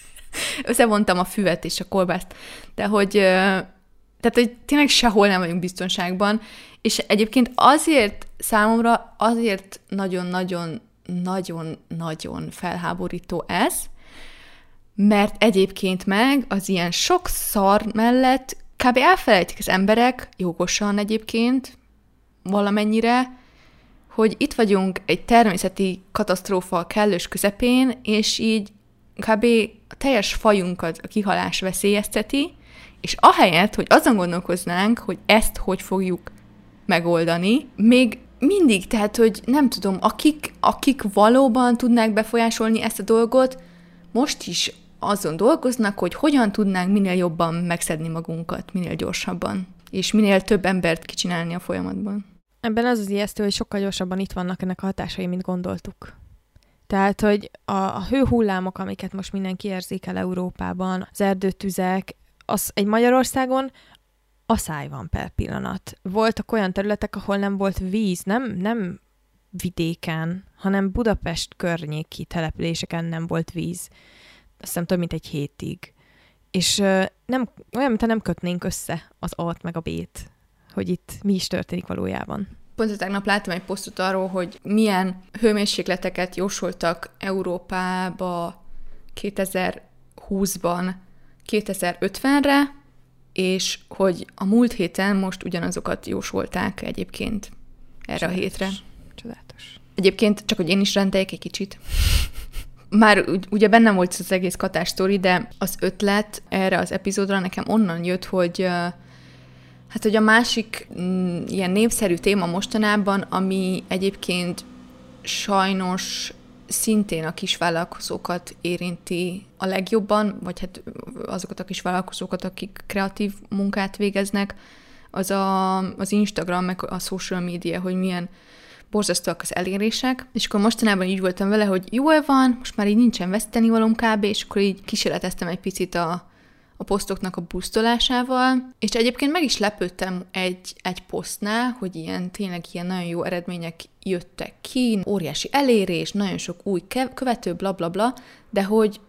Összevontam a füvet és a kolbászt. De hogy, tehát, hogy tényleg sehol nem vagyunk biztonságban, és egyébként azért számomra azért nagyon-nagyon nagyon-nagyon felháborító ez, mert egyébként meg az ilyen sok szar mellett kb. elfelejtik az emberek, jogosan egyébként, valamennyire, hogy itt vagyunk egy természeti katasztrófa kellős közepén, és így kb. a teljes fajunkat a kihalás veszélyezteti, és ahelyett, hogy azon gondolkoznánk, hogy ezt hogy fogjuk megoldani, még mindig, tehát, hogy nem tudom, akik, akik valóban tudnák befolyásolni ezt a dolgot, most is azon dolgoznak, hogy hogyan tudnánk minél jobban megszedni magunkat, minél gyorsabban, és minél több embert kicsinálni a folyamatban. Ebben az az ijesztő, hogy sokkal gyorsabban itt vannak ennek a hatásai, mint gondoltuk. Tehát, hogy a, hőhullámok, amiket most mindenki érzékel Európában, az erdőtüzek, az egy Magyarországon asszály van per pillanat. Voltak olyan területek, ahol nem volt víz, nem, nem vidéken, hanem Budapest környéki településeken nem volt víz hiszem több mint egy hétig. És nem, olyan, mintha nem kötnénk össze az A-t meg a B-t, hogy itt mi is történik valójában. Pont tegnap láttam egy posztot arról, hogy milyen hőmérsékleteket jósoltak Európába 2020-ban 2050-re, és hogy a múlt héten most ugyanazokat jósolták egyébként erre Csodálatos. a hétre. Csodálatos. Egyébként csak, hogy én is rendeljek egy kicsit. Már ugye bennem volt az egész katás de az ötlet erre az epizódra nekem onnan jött, hogy hát, hogy a másik mm, ilyen népszerű téma mostanában, ami egyébként sajnos szintén a kisvállalkozókat érinti a legjobban, vagy hát azokat a kisvállalkozókat, akik kreatív munkát végeznek, az a, az Instagram, meg a social media, hogy milyen borzasztóak az elérések, és akkor mostanában így voltam vele, hogy jó van, most már így nincsen veszteni valom kb, és akkor így kísérleteztem egy picit a, a posztoknak a busztolásával, és egyébként meg is lepődtem egy, egy posztnál, hogy ilyen tényleg ilyen nagyon jó eredmények jöttek ki, óriási elérés, nagyon sok új követő, bla bla bla, de hogy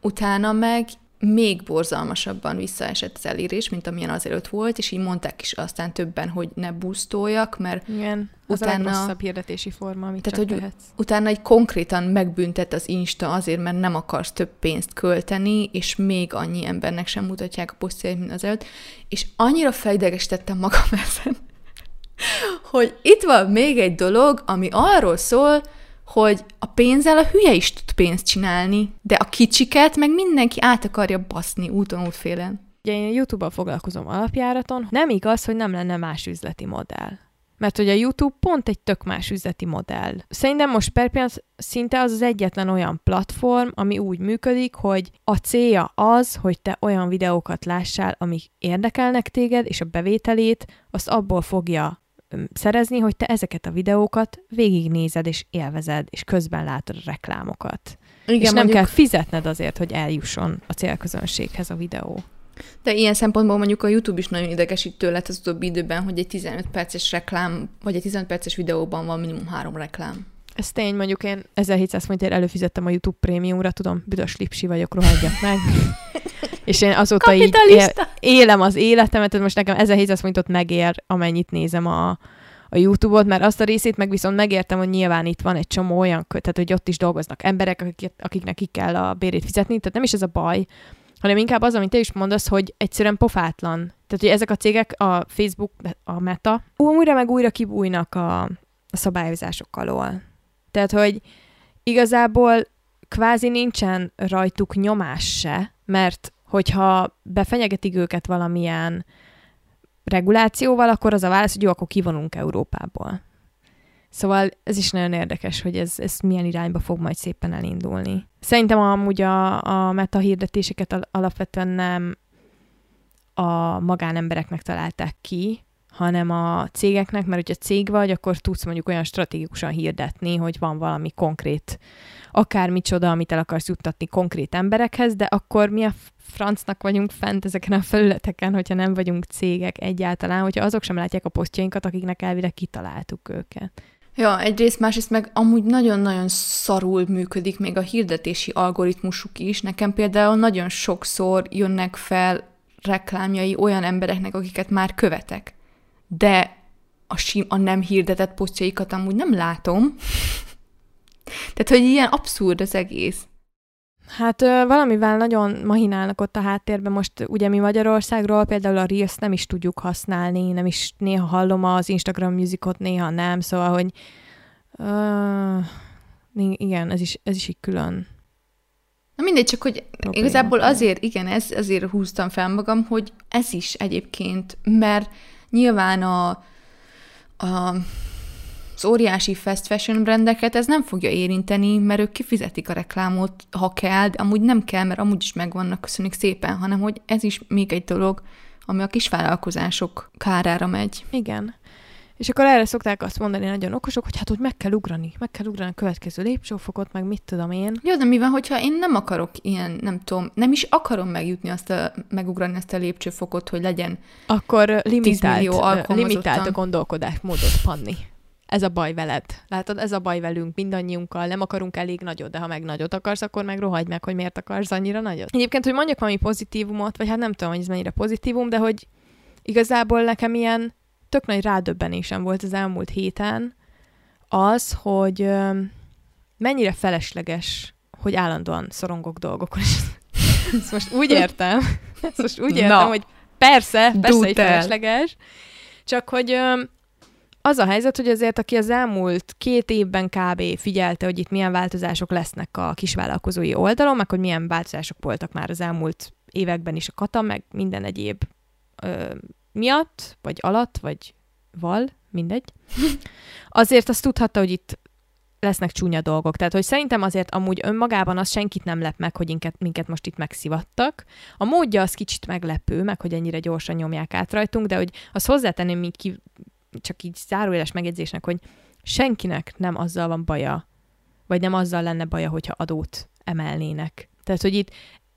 utána meg még borzalmasabban visszaesett az elérés, mint amilyen azelőtt volt, és így mondták is aztán többen, hogy ne busztoljak, mert Igen, az utána... a hirdetési forma, amit tehát, hogy tehetsz. utána egy konkrétan megbüntet az Insta azért, mert nem akarsz több pénzt költeni, és még annyi embernek sem mutatják a posztjait, mint az előtt, és annyira fejdegesítettem magam ezen, hogy itt van még egy dolog, ami arról szól, hogy a pénzzel a hülye is tud pénzt csinálni, de a kicsiket meg mindenki át akarja baszni úton, útfélen. Ugye én YouTube-ban foglalkozom alapjáraton, nem igaz, hogy nem lenne más üzleti modell. Mert hogy a YouTube pont egy tök más üzleti modell. Szerintem most per szinte az az egyetlen olyan platform, ami úgy működik, hogy a célja az, hogy te olyan videókat lássál, amik érdekelnek téged, és a bevételét azt abból fogja szerezni, hogy te ezeket a videókat végignézed és élvezed, és közben látod a reklámokat. Igen, és nem mondjuk... kell fizetned azért, hogy eljusson a célközönséghez a videó. De ilyen szempontból mondjuk a YouTube is nagyon idegesítő lett az utóbbi időben, hogy egy 15 perces reklám, vagy egy 15 perces videóban van minimum három reklám. Ez tény, mondjuk én 1700 forintért előfizettem a YouTube prémiumra, tudom, büdös lipsi vagyok, rohadjak meg. és én azóta így él, élem az életemet, tehát most nekem 1700 forintot megér, amennyit nézem a, a YouTube-ot, mert azt a részét meg viszont megértem, hogy nyilván itt van egy csomó olyan, tehát hogy ott is dolgoznak emberek, akik, akiknek ki kell a bérét fizetni, tehát nem is ez a baj, hanem inkább az, amit te is mondasz, hogy egyszerűen pofátlan. Tehát, hogy ezek a cégek, a Facebook, a Meta, újra meg újra kibújnak a, a szabályozások alól. Tehát, hogy igazából kvázi nincsen rajtuk nyomás se, mert hogyha befenyegetik őket valamilyen regulációval, akkor az a válasz, hogy jó, akkor kivonunk Európából. Szóval ez is nagyon érdekes, hogy ez, ez milyen irányba fog majd szépen elindulni. Szerintem amúgy a, a meta hirdetéseket alapvetően nem a magánembereknek találták ki, hanem a cégeknek, mert hogyha cég vagy, akkor tudsz mondjuk olyan stratégikusan hirdetni, hogy van valami konkrét, akármicsoda, amit el akarsz juttatni konkrét emberekhez, de akkor mi a francnak vagyunk fent ezeken a felületeken, hogyha nem vagyunk cégek egyáltalán, hogyha azok sem látják a posztjainkat, akiknek elvileg kitaláltuk őket. Ja, egyrészt, másrészt meg amúgy nagyon-nagyon szarul működik még a hirdetési algoritmusuk is. Nekem például nagyon sokszor jönnek fel reklámjai olyan embereknek, akiket már követek de a, sim, a nem hirdetett posztjaikat amúgy nem látom. Tehát, hogy ilyen abszurd az egész. Hát valamivel nagyon mahinálnak ott a háttérben. Most ugye mi Magyarországról például a Reels nem is tudjuk használni, nem is néha hallom az Instagram musicot, néha nem, szóval, hogy ö, igen, ez is, ez is így külön. Na mindegy, csak hogy Probléma. igazából azért, igen, ez, azért húztam fel magam, hogy ez is egyébként, mert Nyilván a, a az óriási fast fashion brandeket ez nem fogja érinteni, mert ők kifizetik a reklámot, ha kell, de amúgy nem kell, mert amúgy is megvannak, köszönjük szépen, hanem hogy ez is még egy dolog, ami a kisvállalkozások kárára megy. Igen. És akkor erre szokták azt mondani nagyon okosok, hogy hát, hogy meg kell ugrani, meg kell ugrani a következő lépcsőfokot, meg mit tudom én. Jó, de mi van, hogyha én nem akarok ilyen, nem tudom, nem is akarom megjutni azt a, megugrani ezt a lépcsőfokot, hogy legyen Akkor limitált, limitált a gondolkodásmódot, Panni. Ez a baj veled. Látod, ez a baj velünk, mindannyiunkkal. Nem akarunk elég nagyot, de ha meg nagyot akarsz, akkor meg rohagy meg, hogy miért akarsz annyira nagyot. Egyébként, hogy mondjak valami pozitívumot, vagy hát nem tudom, hogy ez mennyire pozitívum, de hogy igazából nekem ilyen tök nagy rádöbbenésem volt az elmúlt héten az, hogy mennyire felesleges, hogy állandóan szorongok dolgokon. Ezt most úgy értem, ezt most úgy értem, Na. hogy persze, persze, hogy felesleges. Csak hogy az a helyzet, hogy azért, aki az elmúlt két évben kb. figyelte, hogy itt milyen változások lesznek a kisvállalkozói oldalon, meg hogy milyen változások voltak már az elmúlt években is a kata, meg minden egyéb ö, miatt, vagy alatt, vagy val, mindegy. Azért azt tudhatta, hogy itt lesznek csúnya dolgok. Tehát, hogy szerintem azért amúgy önmagában az senkit nem lep meg, hogy minket, minket most itt megszivattak. A módja az kicsit meglepő, meg hogy ennyire gyorsan nyomják át rajtunk, de hogy azt hozzátenném még ki, csak így zárójeles megjegyzésnek, hogy senkinek nem azzal van baja, vagy nem azzal lenne baja, hogyha adót emelnének. Tehát, hogy itt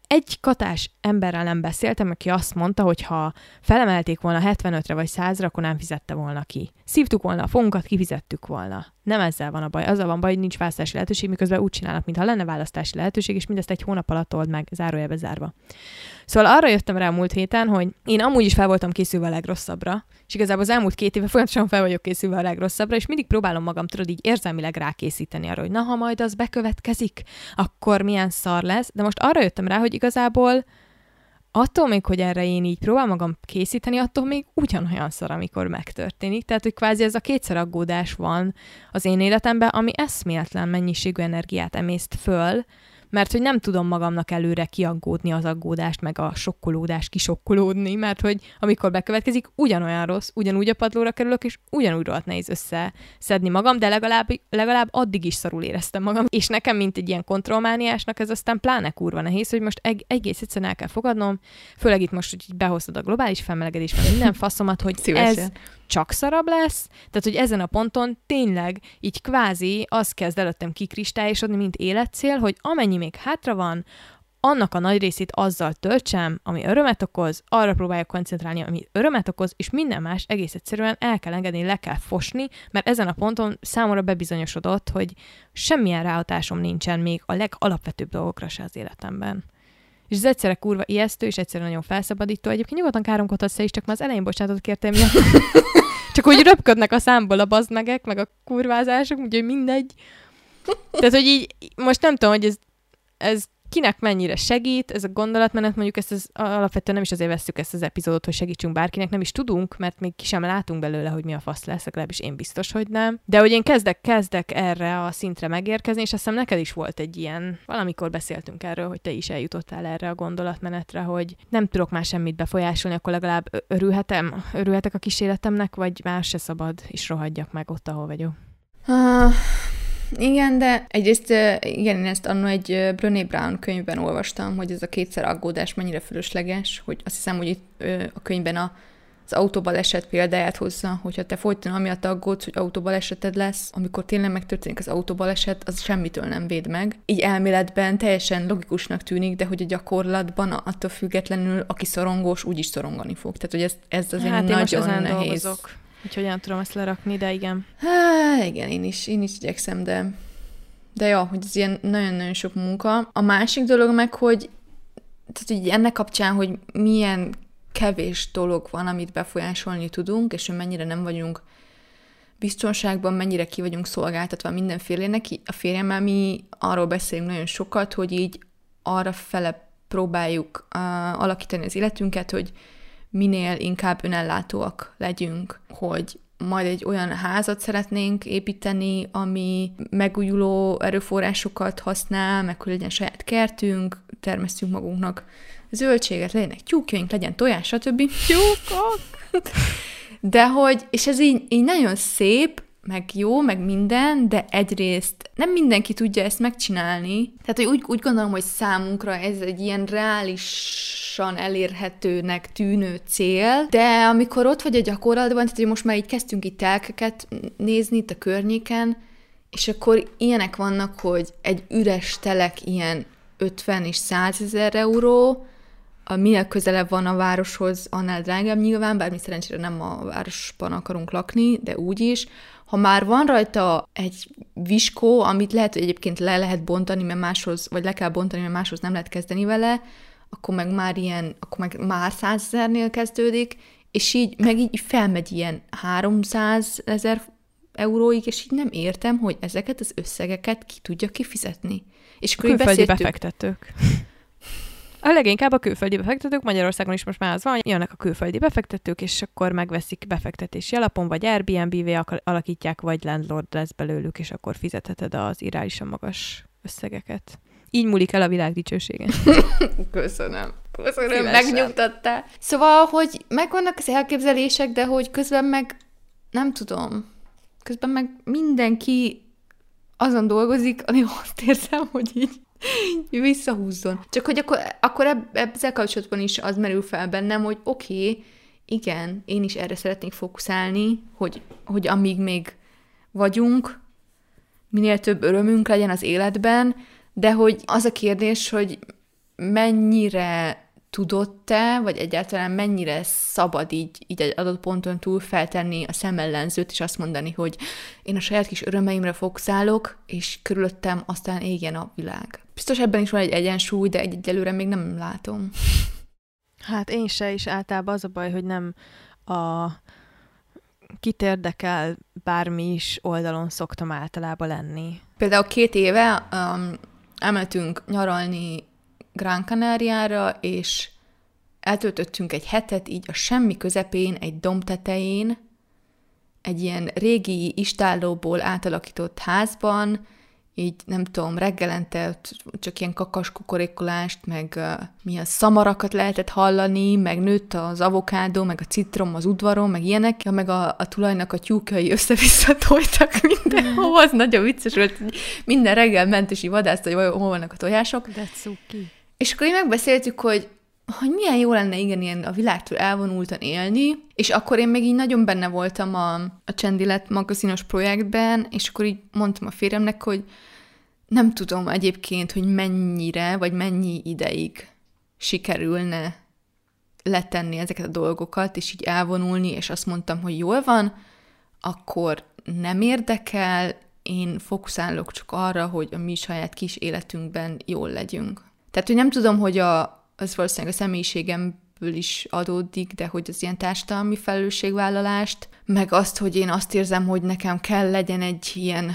egy katás emberrel nem beszéltem, aki azt mondta, hogy ha felemelték volna 75-re vagy 100-ra, akkor nem fizette volna ki. Szívtuk volna a fonkat, kifizettük volna. Nem ezzel van a baj. Azzal van baj, hogy nincs választási lehetőség, miközben úgy csinálnak, mintha lenne választási lehetőség, és mindezt egy hónap alatt old meg, zárójelbe zárva. Szóval arra jöttem rá a múlt héten, hogy én amúgy is fel voltam készülve a legrosszabbra, és igazából az elmúlt két éve folyamatosan fel vagyok készülve a legrosszabbra, és mindig próbálom magam, tudod, így érzelmileg rákészíteni arra, hogy na, ha majd az bekövetkezik, akkor milyen szar lesz. De most arra jöttem rá, hogy igazából attól még, hogy erre én így próbálom magam készíteni, attól még ugyanolyan szar, amikor megtörténik. Tehát, hogy kvázi ez a kétszer aggódás van az én életemben, ami eszméletlen mennyiségű energiát emészt föl, mert hogy nem tudom magamnak előre kiaggódni az aggódást, meg a sokkolódást kisokkolódni, mert hogy amikor bekövetkezik, ugyanolyan rossz, ugyanúgy a padlóra kerülök, és ugyanúgy rohadt nehéz összeszedni magam, de legalább, legalább addig is szarul éreztem magam. És nekem, mint egy ilyen kontrollmániásnak, ez aztán pláne kurva nehéz, hogy most eg- egész egyszerűen el kell fogadnom, főleg itt most, hogy behoztad a globális felmelegedést, minden faszomat, hogy ez csak szarabb lesz, tehát hogy ezen a ponton tényleg így kvázi az kezd előttem kikristályosodni, mint életcél, hogy amennyi még hátra van, annak a nagy részét azzal töltsem, ami örömet okoz, arra próbáljuk koncentrálni, ami örömet okoz, és minden más egész egyszerűen el kell engedni, le kell fosni, mert ezen a ponton számomra bebizonyosodott, hogy semmilyen ráhatásom nincsen még a legalapvetőbb dolgokra se az életemben. És ez egyszerre kurva ijesztő, és egyszerre nagyon felszabadító. Egyébként nyugodtan káromkodhatsz is, csak már az elején bocsánatot kértem, csak hogy röpködnek a számból a bazdmegek, meg a kurvázások, úgyhogy mindegy. Tehát, hogy így most nem tudom, hogy ez, ez kinek mennyire segít ez a gondolatmenet, mondjuk ezt az, alapvetően nem is azért veszük ezt az epizódot, hogy segítsünk bárkinek, nem is tudunk, mert még ki sem látunk belőle, hogy mi a fasz lesz, legalábbis én biztos, hogy nem. De hogy én kezdek, kezdek erre a szintre megérkezni, és azt hiszem neked is volt egy ilyen, valamikor beszéltünk erről, hogy te is eljutottál erre a gondolatmenetre, hogy nem tudok már semmit befolyásolni, akkor legalább örülhetem, örülhetek a kísérletemnek, vagy más se szabad, és rohadjak meg ott, ahol vagyok. Uh, igen, de egyrészt igen, én ezt annó egy Brené Brown könyvben olvastam, hogy ez a kétszer aggódás mennyire fölösleges, hogy azt hiszem, hogy itt a könyvben a az autóbaleset példáját hozza, hogyha te folyton amiatt aggódsz, hogy autóbaleseted lesz, amikor tényleg megtörténik az autóbaleset, az semmitől nem véd meg. Így elméletben teljesen logikusnak tűnik, de hogy a gyakorlatban attól függetlenül, aki szorongós, úgyis szorongani fog. Tehát, hogy ez, ez azért hát nagyon nehéz. Dolgozok. Úgyhogy nem tudom ezt lerakni, de igen. Há, igen, én is, én is igyekszem, de de jó, hogy ez ilyen nagyon-nagyon sok munka. A másik dolog meg, hogy tehát hogy ennek kapcsán, hogy milyen kevés dolog van, amit befolyásolni tudunk, és hogy mennyire nem vagyunk biztonságban, mennyire ki vagyunk szolgáltatva mindenfélének. A férjemmel mi arról beszélünk nagyon sokat, hogy így arra fele próbáljuk uh, alakítani az életünket, hogy minél inkább önellátóak legyünk, hogy majd egy olyan házat szeretnénk építeni, ami megújuló erőforrásokat használ, meg hogy legyen saját kertünk, termesztünk magunknak zöldséget, legyenek tyúkjaink, legyen tojás, stb. Tyúkok! De hogy, és ez így, így nagyon szép, meg jó, meg minden, de egyrészt nem mindenki tudja ezt megcsinálni. Tehát, hogy úgy, úgy gondolom, hogy számunkra ez egy ilyen reálisan elérhetőnek tűnő cél, de amikor ott vagy a gyakorlatban, tehát hogy most már így kezdtünk itt telkeket nézni itt a környéken, és akkor ilyenek vannak, hogy egy üres telek ilyen 50 és 100 ezer euró, a minél közelebb van a városhoz, annál drágább nyilván, bár mi szerencsére nem a városban akarunk lakni, de úgy is. Ha már van rajta egy viskó, amit lehet, hogy egyébként le lehet bontani, mert máshoz, vagy le kell bontani, mert máshoz nem lehet kezdeni vele, akkor meg már ilyen, akkor meg már százezernél kezdődik, és így, meg így felmegy ilyen 300 ezer euróig, és így nem értem, hogy ezeket az összegeket ki tudja kifizetni. És akkor Külföldi befektetők. A leginkább a külföldi befektetők, Magyarországon is most már az van, jönnek a külföldi befektetők, és akkor megveszik befektetési alapon, vagy Airbnb-vé alakítják, vagy landlord lesz belőlük, és akkor fizetheted az irányosan magas összegeket. Így múlik el a világ dicsősége. Köszönöm. Köszönöm, megnyugtattál. Szóval, hogy megvannak az elképzelések, de hogy közben meg nem tudom. Közben meg mindenki azon dolgozik, ami azt érzem, hogy így visszahúzzon. Csak hogy akkor, akkor eb- ezzel kapcsolatban is az merül fel bennem, hogy oké, okay, igen, én is erre szeretnék fókuszálni, hogy, hogy amíg még vagyunk, minél több örömünk legyen az életben, de hogy az a kérdés, hogy mennyire tudott te, vagy egyáltalán mennyire szabad így, így egy adott ponton túl feltenni a szemellenzőt, és azt mondani, hogy én a saját kis örömeimre fókuszálok, és körülöttem aztán égjen a világ. Biztos ebben is van egy egyensúly, de egy egyelőre még nem látom. Hát én se, is általában az a baj, hogy nem a kit érdekel bármi is oldalon szoktam általában lenni. Például két éve um, elmentünk nyaralni Gran Canariára, és eltöltöttünk egy hetet így a semmi közepén, egy domb tetején, egy ilyen régi istállóból átalakított házban, így nem tudom, reggelente csak ilyen kakas kukorékolást, meg uh, milyen szamarakat lehetett hallani, meg nőtt az avokádó, meg a citrom az udvaron, meg ilyenek, ja, meg a, a tulajnak a tyúkjai össze-vissza tojtak mindenhol, az nagyon vicces volt, minden reggel ment és így vadászta, hogy hol vannak a tojások. De cuki. És akkor így megbeszéltük, hogy hogy milyen jó lenne igen ilyen a világtól elvonultan élni, és akkor én még így nagyon benne voltam a, a Csendilet magazinos projektben, és akkor így mondtam a férjemnek, hogy nem tudom egyébként, hogy mennyire, vagy mennyi ideig sikerülne letenni ezeket a dolgokat, és így elvonulni, és azt mondtam, hogy jól van, akkor nem érdekel, én fókuszálok csak arra, hogy a mi saját kis életünkben jól legyünk. Tehát, hogy nem tudom, hogy a, az valószínűleg a személyiségemből is adódik, de hogy az ilyen társadalmi felelősségvállalást, meg azt, hogy én azt érzem, hogy nekem kell legyen egy ilyen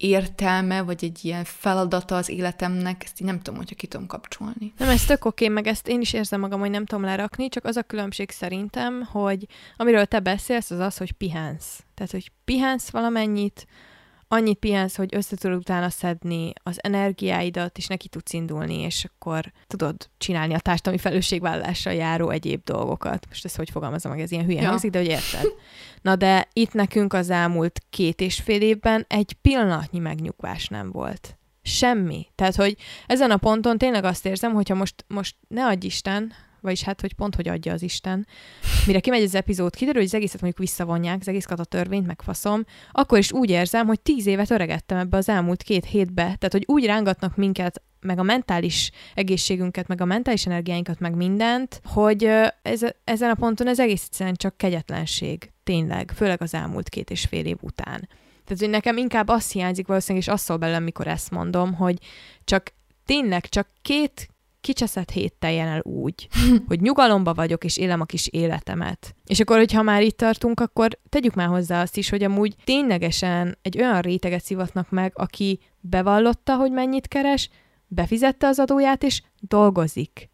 értelme, vagy egy ilyen feladata az életemnek, ezt így nem tudom, hogyha ki tudom kapcsolni. Nem, ez tök oké, meg ezt én is érzem magam, hogy nem tudom lerakni, csak az a különbség szerintem, hogy amiről te beszélsz, az az, hogy pihensz. Tehát, hogy pihensz valamennyit, annyit pihensz, hogy össze tudod utána szedni az energiáidat, és neki tudsz indulni, és akkor tudod csinálni a társadalmi felelősségvállalással járó egyéb dolgokat. Most ezt hogy fogalmazom meg, ez ilyen hülye ja. hangzik, de hogy érted. Na de itt nekünk az elmúlt két és fél évben egy pillanatnyi megnyugvás nem volt. Semmi. Tehát, hogy ezen a ponton tényleg azt érzem, hogyha most, most ne adj Isten, vagyis hát, hogy pont hogy adja az Isten. Mire kimegy az epizód, kiderül, hogy az egészet mondjuk visszavonják, az egész a törvényt, meg faszom, akkor is úgy érzem, hogy tíz évet öregettem ebbe az elmúlt két hétbe. Tehát, hogy úgy rángatnak minket, meg a mentális egészségünket, meg a mentális energiáinkat, meg mindent, hogy ez, ezen a ponton ez egész egyszerűen csak kegyetlenség. Tényleg, főleg az elmúlt két és fél év után. Tehát, hogy nekem inkább azt hiányzik valószínűleg, és azt szól belőlem, mikor ezt mondom, hogy csak tényleg csak két kicseszett hét teljen el úgy, hogy nyugalomba vagyok, és élem a kis életemet. És akkor, hogyha már itt tartunk, akkor tegyük már hozzá azt is, hogy amúgy ténylegesen egy olyan réteget szivatnak meg, aki bevallotta, hogy mennyit keres, befizette az adóját, és dolgozik.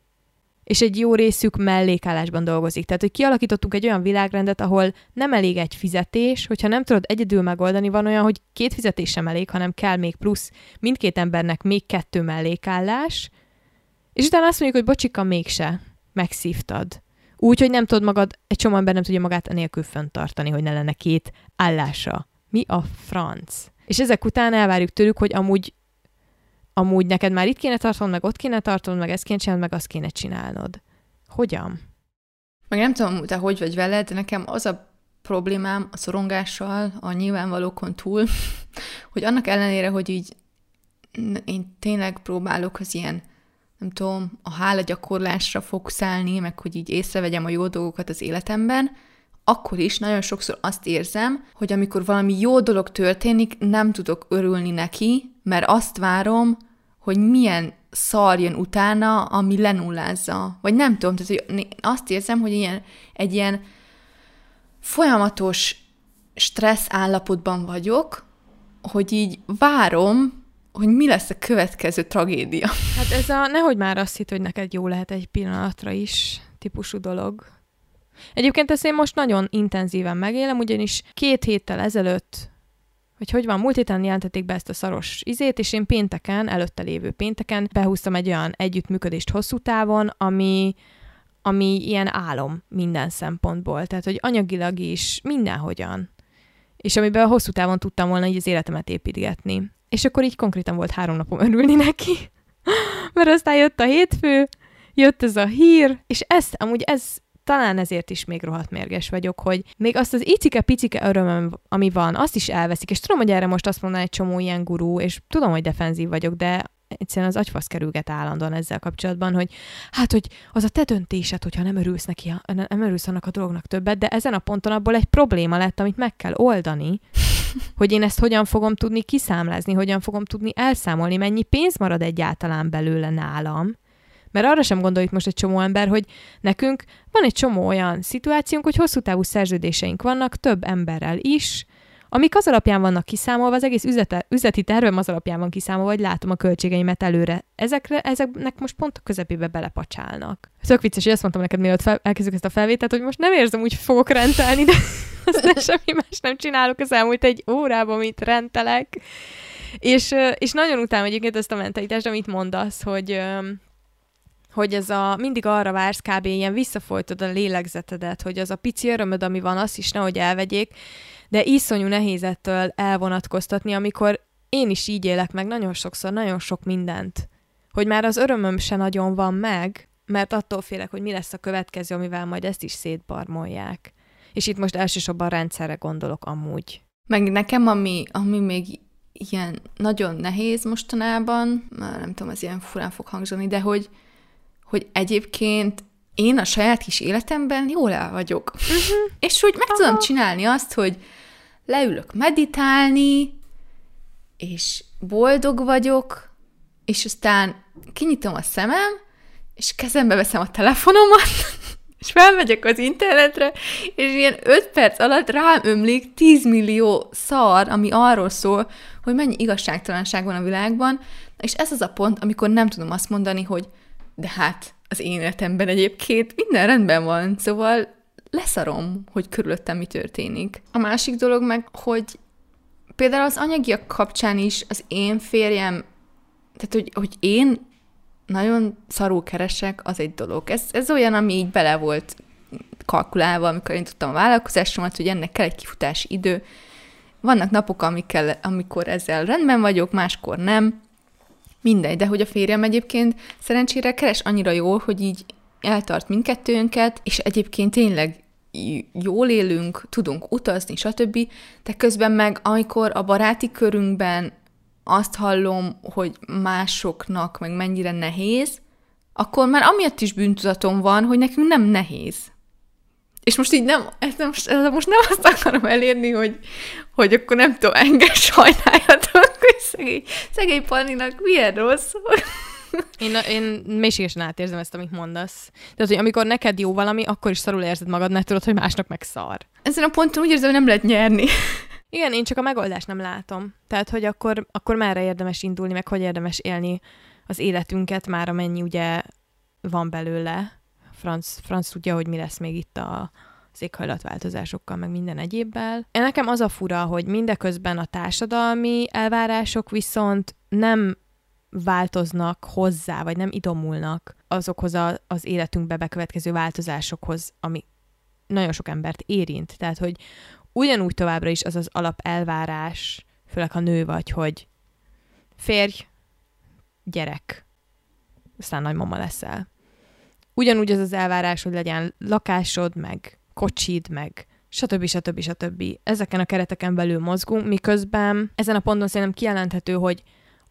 És egy jó részük mellékállásban dolgozik. Tehát, hogy kialakítottunk egy olyan világrendet, ahol nem elég egy fizetés, hogyha nem tudod egyedül megoldani, van olyan, hogy két fizetés sem elég, hanem kell még plusz mindkét embernek még kettő mellékállás, és utána azt mondjuk, hogy bocsika, mégse. Megszívtad. Úgy, hogy nem tudod magad, egy csomó ember nem tudja magát enélkül fenntartani, hogy ne lenne két állása. Mi a franc? És ezek után elvárjuk tőlük, hogy amúgy amúgy neked már itt kéne tartanod, meg ott kéne tartanod, meg ezt kéne csinálnod, meg azt kéne csinálnod. Hogyan? Meg nem tudom, te hogy vagy veled, de nekem az a problémám a szorongással, a nyilvánvalókon túl, hogy annak ellenére, hogy így én tényleg próbálok az ilyen nem tudom, a hálagyakorlásra fókuszálni, meg hogy így észrevegyem a jó dolgokat az életemben, akkor is nagyon sokszor azt érzem, hogy amikor valami jó dolog történik, nem tudok örülni neki, mert azt várom, hogy milyen szar jön utána, ami lenullázza. Vagy nem tudom, tehát hogy azt érzem, hogy ilyen, egy ilyen folyamatos stressz állapotban vagyok, hogy így várom, hogy mi lesz a következő tragédia. Hát ez a nehogy már azt hitt, hogy neked jó lehet egy pillanatra is típusú dolog. Egyébként ezt én most nagyon intenzíven megélem, ugyanis két héttel ezelőtt, hogy hogy van, múlt héten jelentették be ezt a szaros izét, és én pénteken, előtte lévő pénteken behúztam egy olyan együttműködést hosszú távon, ami, ami ilyen álom minden szempontból. Tehát, hogy anyagilag is, mindenhogyan. És amiben hosszú távon tudtam volna így az életemet építgetni. És akkor így konkrétan volt három napom örülni neki. Mert aztán jött a hétfő, jött ez a hír, és ez, amúgy ez, talán ezért is még rohadt mérges vagyok, hogy még azt az icike-picike örömöm, ami van, azt is elveszik, és tudom, hogy erre most azt mondaná egy csomó ilyen gurú, és tudom, hogy defenzív vagyok, de egyszerűen az agyfasz kerülget állandóan ezzel kapcsolatban, hogy hát, hogy az a te döntésed, hogyha nem örülsz neki, nem örülsz annak a dolognak többet, de ezen a ponton abból egy probléma lett, amit meg kell oldani, hogy én ezt hogyan fogom tudni kiszámlázni, hogyan fogom tudni elszámolni, mennyi pénz marad egyáltalán belőle nálam, mert arra sem gondoljuk most egy csomó ember, hogy nekünk van egy csomó olyan szituációnk, hogy hosszú távú szerződéseink vannak több emberrel is, amik az alapján vannak kiszámolva, az egész üzlete, üzleti tervem az alapján van kiszámolva, hogy látom a költségeimet előre. Ezekre, ezeknek most pont a közepébe belepacsálnak. Tök vicces, hogy azt mondtam neked, mielőtt fel, elkezdjük ezt a felvételt, hogy most nem érzem úgy, fogok rendelni, de azt semmi más nem csinálok az elmúlt egy órában, amit rendelek. És, és nagyon utálom egyébként ezt a mentalitást, amit mondasz, hogy, hogy ez a, mindig arra vársz, kb. ilyen visszafolytod a lélegzetedet, hogy az a pici örömöd, ami van, azt is nehogy elvegyék, de iszonyú nehéz ettől elvonatkoztatni, amikor én is így élek meg nagyon sokszor, nagyon sok mindent, hogy már az örömöm se nagyon van meg, mert attól félek, hogy mi lesz a következő, amivel majd ezt is szétbarmolják. És itt most elsősorban rendszerre gondolok amúgy. Meg nekem, ami, ami még ilyen nagyon nehéz mostanában, már nem tudom, ez ilyen furán fog hangzani, de hogy, hogy egyébként én a saját kis életemben jól el vagyok. Uh-huh. És hogy meg Aha. tudom csinálni azt, hogy leülök meditálni, és boldog vagyok, és aztán kinyitom a szemem, és kezembe veszem a telefonomat, és felmegyek az internetre, és ilyen öt perc alatt rám ömlik 10 millió szar, ami arról szól, hogy mennyi igazságtalanság van a világban, és ez az a pont, amikor nem tudom azt mondani, hogy de hát az én életemben egyébként minden rendben van, szóval leszarom, hogy körülöttem mi történik. A másik dolog meg, hogy például az anyagiak kapcsán is az én férjem, tehát hogy, hogy én nagyon szarul keresek, az egy dolog. Ez, ez olyan, ami így bele volt kalkulálva, amikor én tudtam a vállalkozásomat, hogy ennek kell egy kifutási idő. Vannak napok, amikkel, amikor ezzel rendben vagyok, máskor nem. Mindegy, de hogy a férjem egyébként szerencsére keres annyira jól, hogy így eltart mindkettőnket, és egyébként tényleg jól élünk, tudunk utazni, stb. De közben meg, amikor a baráti körünkben azt hallom, hogy másoknak meg mennyire nehéz, akkor már amiatt is bűntudatom van, hogy nekünk nem nehéz. És most így nem, ez most, ez most nem azt akarom elérni, hogy, hogy akkor nem tudom, engem sajnáljatok, hogy szegény, szegény Panninak milyen rossz. Én, én mélységesen átérzem ezt, amit mondasz. Tehát, hogy amikor neked jó valami, akkor is szarul érzed magad, mert tudod, hogy másnak meg szar. Ezen a ponton úgy érzem, hogy nem lehet nyerni. Igen, én csak a megoldást nem látom. Tehát, hogy akkor, akkor merre érdemes indulni, meg hogy érdemes élni az életünket, már amennyi ugye van belőle. Franz, Franz tudja, hogy mi lesz még itt a, az éghajlatváltozásokkal, meg minden egyébbel. Nekem az a fura, hogy mindeközben a társadalmi elvárások viszont nem változnak hozzá, vagy nem idomulnak azokhoz a, az életünkbe bekövetkező változásokhoz, ami nagyon sok embert érint. Tehát, hogy ugyanúgy továbbra is az az alap elvárás, főleg ha nő vagy, hogy férj, gyerek, aztán nagymama leszel. Ugyanúgy az az elvárás, hogy legyen lakásod, meg kocsid, meg stb. stb. stb. Ezeken a kereteken belül mozgunk, miközben ezen a ponton szerintem kijelenthető, hogy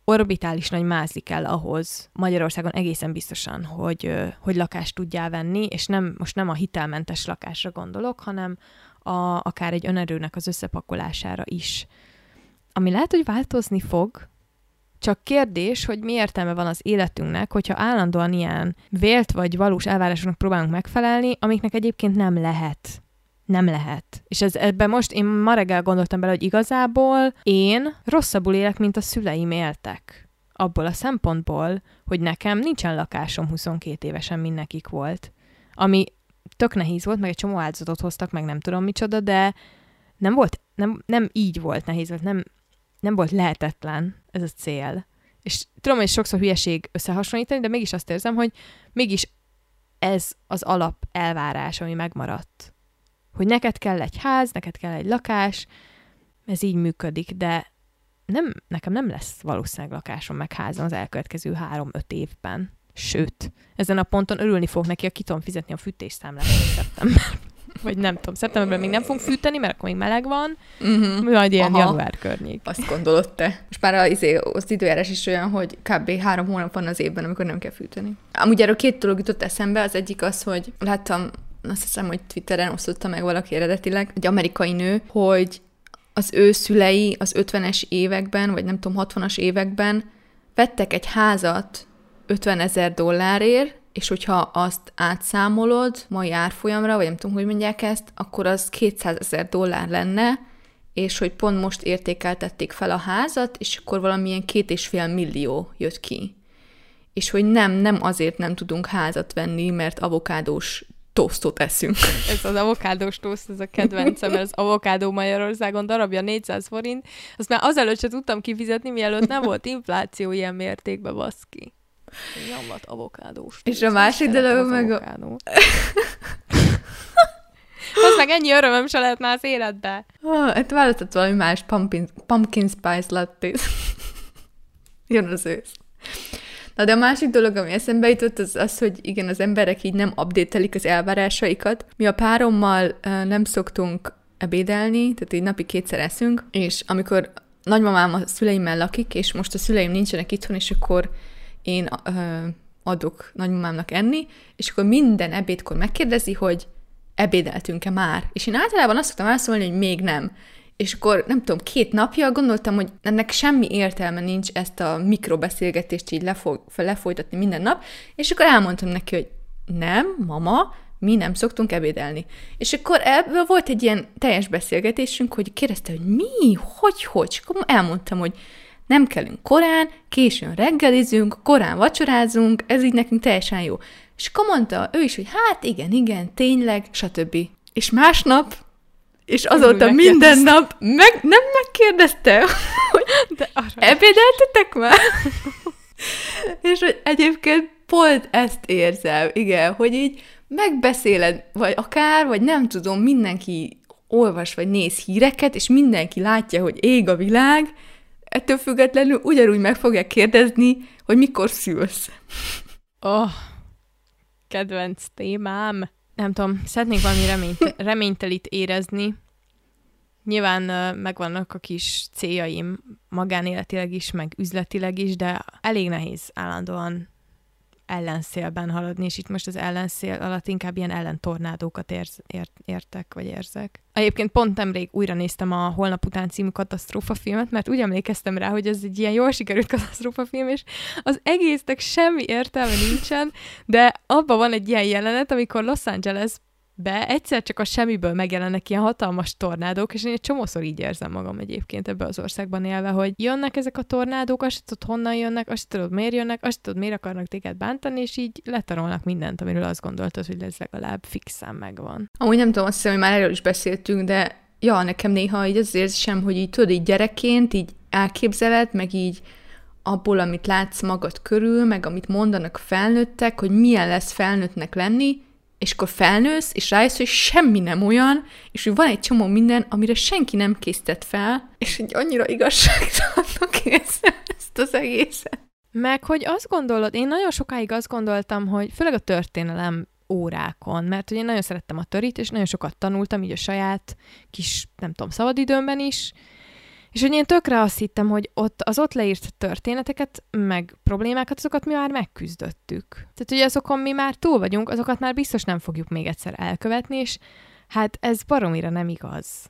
orbitális nagy mázli kell ahhoz Magyarországon egészen biztosan, hogy, hogy lakást tudjál venni, és nem, most nem a hitelmentes lakásra gondolok, hanem a, akár egy önerőnek az összepakolására is. Ami lehet, hogy változni fog, csak kérdés, hogy mi értelme van az életünknek, hogyha állandóan ilyen vélt vagy valós elvárásoknak próbálunk megfelelni, amiknek egyébként nem lehet. Nem lehet. És ez, ebben most én ma reggel gondoltam bele, hogy igazából én rosszabbul élek, mint a szüleim éltek. Abból a szempontból, hogy nekem nincsen lakásom 22 évesen, mint nekik volt. Ami tök nehéz volt, meg egy csomó áldozatot hoztak, meg nem tudom micsoda, de nem volt, nem, nem így volt nehéz, volt, nem, nem volt lehetetlen ez a cél. És tudom, hogy sokszor hülyeség összehasonlítani, de mégis azt érzem, hogy mégis ez az alap elvárás, ami megmaradt. Hogy neked kell egy ház, neked kell egy lakás, ez így működik, de nem, nekem nem lesz valószínűleg lakásom meg házam az elkövetkező három-öt évben. Sőt, ezen a ponton örülni fog neki, ha ki tudom fizetni a fűtésszámlát szeptember. Vagy nem tudom, szeptemberben még nem fogunk fűteni, mert akkor még meleg van, uh-huh. majd ilyen Aha. január környék. Azt gondolod te. Most már az, izé, az időjárás is olyan, hogy kb. három hónap van az évben, amikor nem kell fűteni. Amúgy erről két dolog jutott eszembe, az egyik az, hogy láttam, azt hiszem, hogy Twitteren osztotta meg valaki eredetileg, egy amerikai nő, hogy az ő szülei az 50-es években, vagy nem tudom, 60-as években vettek egy házat 50 ezer dollárért, és hogyha azt átszámolod mai árfolyamra, vagy nem tudom, hogy mondják ezt, akkor az 200 ezer dollár lenne, és hogy pont most értékeltették fel a házat, és akkor valamilyen két és fél millió jött ki. És hogy nem, nem azért nem tudunk házat venni, mert avokádós tosztot eszünk. Ez az avokádós toszt, ez a kedvencem, mert az avokádó Magyarországon darabja 400 forint. Azt már azelőtt se tudtam kifizetni, mielőtt nem volt infláció ilyen mértékben, baszki. Nyomvat avokádós. És a másik dolog meg a... Az meg ennyi örömöm se lehet már az életbe. Ah, hát választott valami más pumpkin, pumpkin spice latte. Jön az ősz. Na de a másik dolog, ami eszembe jutott, az az, hogy igen, az emberek így nem updatelik az elvárásaikat. Mi a párommal nem szoktunk ebédelni, tehát így napi kétszer eszünk, és amikor nagymamám a szüleimmel lakik, és most a szüleim nincsenek itthon, és akkor én uh, adok nagymamámnak enni, és akkor minden ebédkor megkérdezi, hogy ebédeltünk-e már. És én általában azt szoktam elszólni, hogy még nem. És akkor, nem tudom, két napja gondoltam, hogy ennek semmi értelme nincs ezt a mikrobeszélgetést így lefoly, lefolytatni minden nap, és akkor elmondtam neki, hogy nem, mama, mi nem szoktunk ebédelni. És akkor ebből volt egy ilyen teljes beszélgetésünk, hogy kérdezte, hogy mi, hogy, hogy, és akkor elmondtam, hogy nem kellünk korán, későn reggelizünk, korán vacsorázunk, ez így nekünk teljesen jó. És akkor mondta ő is, hogy hát igen, igen, tényleg, stb. És másnap és azóta minden nap meg, nem megkérdezte, hogy De ebédeltetek már? és hogy egyébként pont ezt érzem, igen, hogy így megbeszéled, vagy akár, vagy nem tudom, mindenki olvas vagy néz híreket, és mindenki látja, hogy ég a világ, ettől függetlenül ugyanúgy meg fogják kérdezni, hogy mikor szülsz. Oh, kedvenc témám nem tudom, szeretnék valami reményt, reménytelit érezni. Nyilván megvannak a kis céljaim magánéletileg is, meg üzletileg is, de elég nehéz állandóan ellenszélben haladni, és itt most az ellenszél alatt inkább ilyen ellentornádókat érz, ért, értek, vagy érzek. Egyébként pont nemrég újra néztem a Holnap után című katasztrófafilmet, mert úgy emlékeztem rá, hogy ez egy ilyen jól sikerült katasztrófafilm, és az egésznek semmi értelme nincsen, de abban van egy ilyen jelenet, amikor Los Angeles be egyszer csak a semmiből megjelennek ilyen hatalmas tornádók, és én egy csomószor így érzem magam egyébként ebbe az országban élve, hogy jönnek ezek a tornádók, azt tudod honnan jönnek, azt tudod miért jönnek, azt tudod miért akarnak téged bántani, és így letarolnak mindent, amiről azt gondoltad, hogy ez legalább fixen megvan. Amúgy nem tudom, azt hiszem, hogy már erről is beszéltünk, de ja, nekem néha így az érzésem, hogy így tudod, így gyerekként így elképzeled, meg így abból, amit látsz magad körül, meg amit mondanak felnőttek, hogy milyen lesz felnőttnek lenni, és akkor felnősz, és rájössz, hogy semmi nem olyan, és hogy van egy csomó minden, amire senki nem készített fel, és egy annyira igazságtalannak érzem ezt az egészet. Meg, hogy azt gondolod, én nagyon sokáig azt gondoltam, hogy főleg a történelem órákon, mert hogy én nagyon szerettem a törít, és nagyon sokat tanultam így a saját kis, nem tudom, szabadidőmben is, és hogy én tökre azt hittem, hogy ott az ott leírt történeteket, meg problémákat, azokat mi már megküzdöttük. Tehát, hogy azokon mi már túl vagyunk, azokat már biztos nem fogjuk még egyszer elkövetni, és hát ez baromira nem igaz.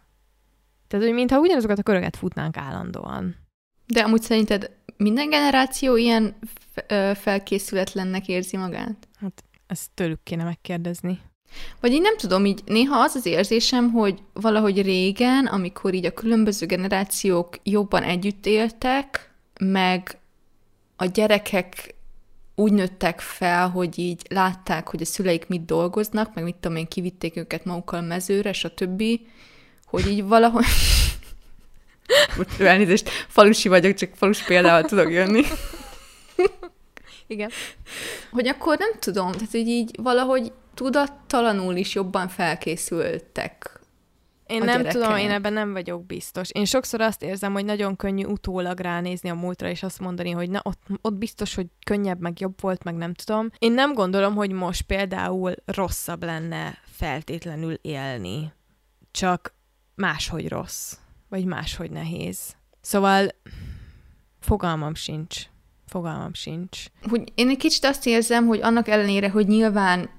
Tehát, hogy mintha ugyanazokat a köröket futnánk állandóan. De amúgy szerinted minden generáció ilyen felkészületlennek érzi magát? Hát ezt tőlük kéne megkérdezni. Vagy én nem tudom, így néha az az érzésem, hogy valahogy régen, amikor így a különböző generációk jobban együtt éltek, meg a gyerekek úgy nőttek fel, hogy így látták, hogy a szüleik mit dolgoznak, meg mit tudom én, kivitték őket magukkal mezőre, stb., hogy így valahogy... Most elnézést, falusi vagyok, csak falus példával tudok jönni. Igen. Hogy akkor nem tudom, tehát hogy így valahogy tudattalanul is jobban felkészültek én nem gyerekek. tudom, én ebben nem vagyok biztos. Én sokszor azt érzem, hogy nagyon könnyű utólag ránézni a múltra, és azt mondani, hogy na, ott, ott biztos, hogy könnyebb, meg jobb volt, meg nem tudom. Én nem gondolom, hogy most például rosszabb lenne feltétlenül élni. Csak máshogy rossz, vagy máshogy nehéz. Szóval fogalmam sincs. Fogalmam sincs. hogy én egy kicsit azt érzem, hogy annak ellenére, hogy nyilván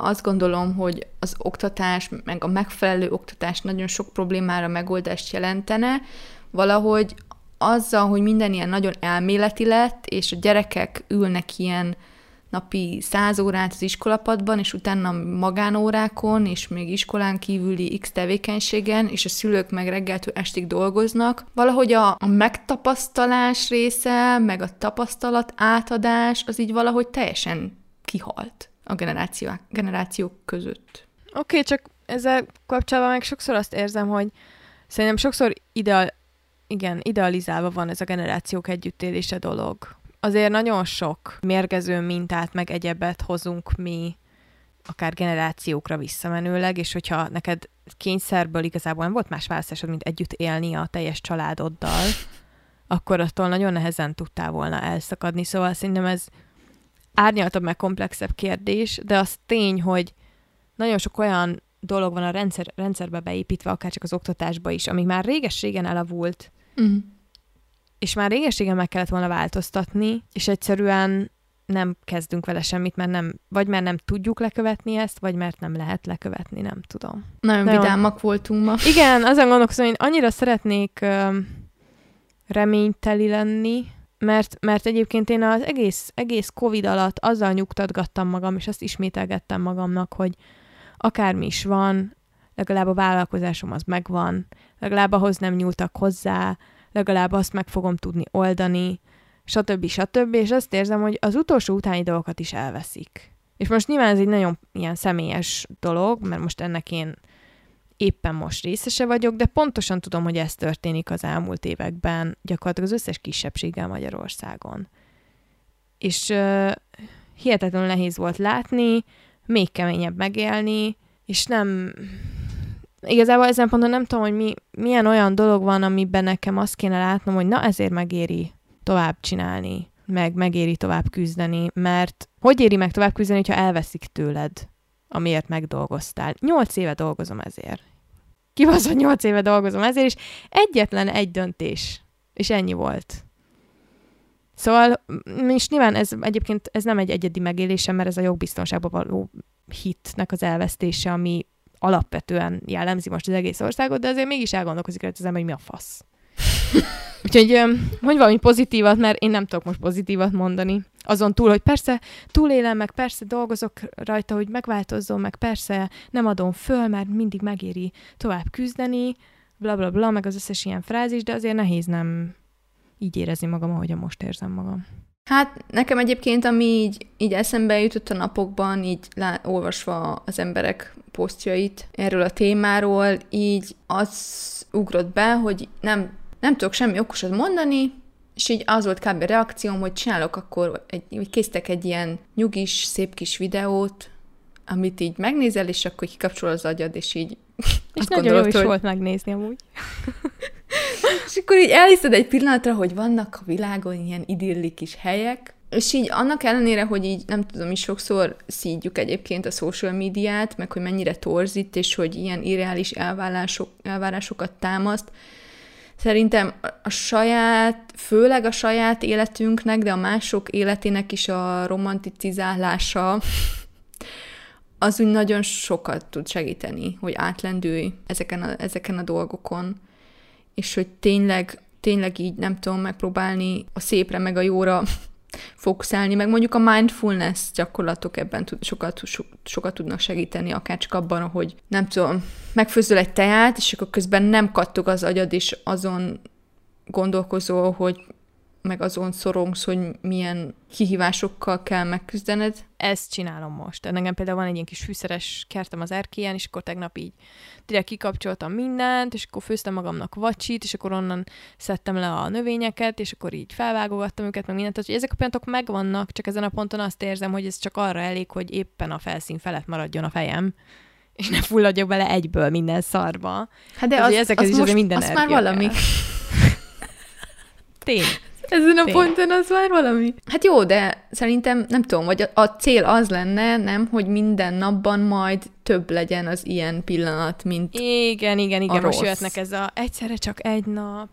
azt gondolom, hogy az oktatás, meg a megfelelő oktatás nagyon sok problémára megoldást jelentene, valahogy azzal, hogy minden ilyen nagyon elméleti lett, és a gyerekek ülnek ilyen napi száz órát az iskolapadban, és utána magánórákon, és még iskolán kívüli x tevékenységen, és a szülők meg reggeltől estig dolgoznak. Valahogy a, a megtapasztalás része, meg a tapasztalat átadás, az így valahogy teljesen kihalt a generációk, generációk között. Oké, okay, csak ezzel kapcsolatban meg sokszor azt érzem, hogy szerintem sokszor ideal, igen, idealizálva van ez a generációk együttélése dolog. Azért nagyon sok mérgező mintát, meg egyebet hozunk mi, akár generációkra visszamenőleg, és hogyha neked kényszerből igazából nem volt más választásod, mint együtt élni a teljes családoddal, akkor attól nagyon nehezen tudtál volna elszakadni. Szóval szerintem ez árnyaltabb, meg komplexebb kérdés, de az tény, hogy nagyon sok olyan dolog van a rendszer, rendszerbe beépítve, akár csak az oktatásba is, ami már réges-régen elavult, Mm. És már réges-régen meg kellett volna változtatni, és egyszerűen nem kezdünk vele semmit, mert nem, vagy mert nem tudjuk lekövetni ezt, vagy mert nem lehet lekövetni, nem tudom. Nagyon, Nagyon. vidámak voltunk ma. Igen, azon gondolkozom, hogy én annyira szeretnék ö, reményteli lenni, mert, mert egyébként én az egész, egész Covid alatt azzal nyugtatgattam magam, és azt ismételgettem magamnak, hogy akármi is van, legalább a vállalkozásom az megvan, legalább ahhoz nem nyúltak hozzá, legalább azt meg fogom tudni oldani, stb. stb. És azt érzem, hogy az utolsó utáni dolgokat is elveszik. És most nyilván ez egy nagyon ilyen személyes dolog, mert most ennek én éppen most részese vagyok, de pontosan tudom, hogy ez történik az elmúlt években gyakorlatilag az összes kisebbséggel Magyarországon. És uh, hihetetlenül nehéz volt látni, még keményebb megélni, és nem... Igazából ezen ponton nem tudom, hogy mi, milyen olyan dolog van, amiben nekem azt kéne látnom, hogy na ezért megéri tovább csinálni, meg megéri tovább küzdeni, mert hogy éri meg tovább küzdeni, ha elveszik tőled, amiért megdolgoztál. Nyolc éve dolgozom ezért. Kibaszott nyolc éve dolgozom ezért, és egyetlen egy döntés, és ennyi volt. Szóval, és nyilván ez egyébként ez nem egy egyedi megélésem, mert ez a jogbiztonságban való hitnek az elvesztése, ami alapvetően jellemzi most az egész országot, de azért mégis elgondolkozik rajta az ember, hogy mi a fasz. Úgyhogy mondj valami pozitívat, mert én nem tudok most pozitívat mondani. Azon túl, hogy persze túlélem, meg persze dolgozok rajta, hogy megváltozzon, meg persze nem adom föl, mert mindig megéri tovább küzdeni, bla bla bla, meg az összes ilyen frázis, de azért nehéz nem így érezni magam, ahogyan most érzem magam. Hát nekem egyébként, ami így, így eszembe jutott a napokban, így lá, olvasva az emberek posztjait erről a témáról, így az ugrott be, hogy nem, nem tudok semmi okosat mondani, és így az volt kb. reakcióm, hogy csinálok akkor, egy, hogy készítek egy ilyen nyugis, szép kis videót, amit így megnézel, és akkor kikapcsol az agyad, és így És nagyon jó gondolod, is hogy- volt megnézni amúgy. És akkor így elhiszed egy pillanatra, hogy vannak a világon ilyen idilli kis helyek, és így annak ellenére, hogy így nem tudom, is sokszor szídjuk egyébként a social médiát, meg hogy mennyire torzít, és hogy ilyen irreális elvárások, elvárásokat támaszt, szerintem a- saját, főleg a saját életünknek, de a mások életének is a romanticizálása az úgy nagyon sokat tud segíteni, hogy átlendülj ezeken a, ezeken a dolgokon és hogy tényleg, tényleg így nem tudom megpróbálni a szépre meg a jóra fókuszálni, meg mondjuk a mindfulness gyakorlatok ebben tud, sokat, so, sokat tudnak segíteni, akár csak abban, hogy nem tudom, megfőzöl egy teját, és akkor közben nem kattog az agyad, és azon gondolkozol, hogy meg azon szorongsz, hogy milyen kihívásokkal kell megküzdened. Ezt csinálom most. Nekem például van egy ilyen kis fűszeres kertem az erkélyen, és akkor tegnap így direkt kikapcsoltam mindent, és akkor főztem magamnak vacsit, és akkor onnan szedtem le a növényeket, és akkor így felvágogattam őket, meg mindent. Tehát, hogy ezek a pillanatok megvannak, csak ezen a ponton azt érzem, hogy ez csak arra elég, hogy éppen a felszín felett maradjon a fejem és ne fulladjak bele egyből minden szarba. Hát de az, ezek az, az most, minden az már valami. Tény. Ezen a Tény. ponton az már valami. Hát jó, de szerintem nem tudom, vagy a, a cél az lenne, nem, hogy minden napban majd több legyen az ilyen pillanat, mint Igen, igen, igen, most jöhetnek ez a egyszerre csak egy nap,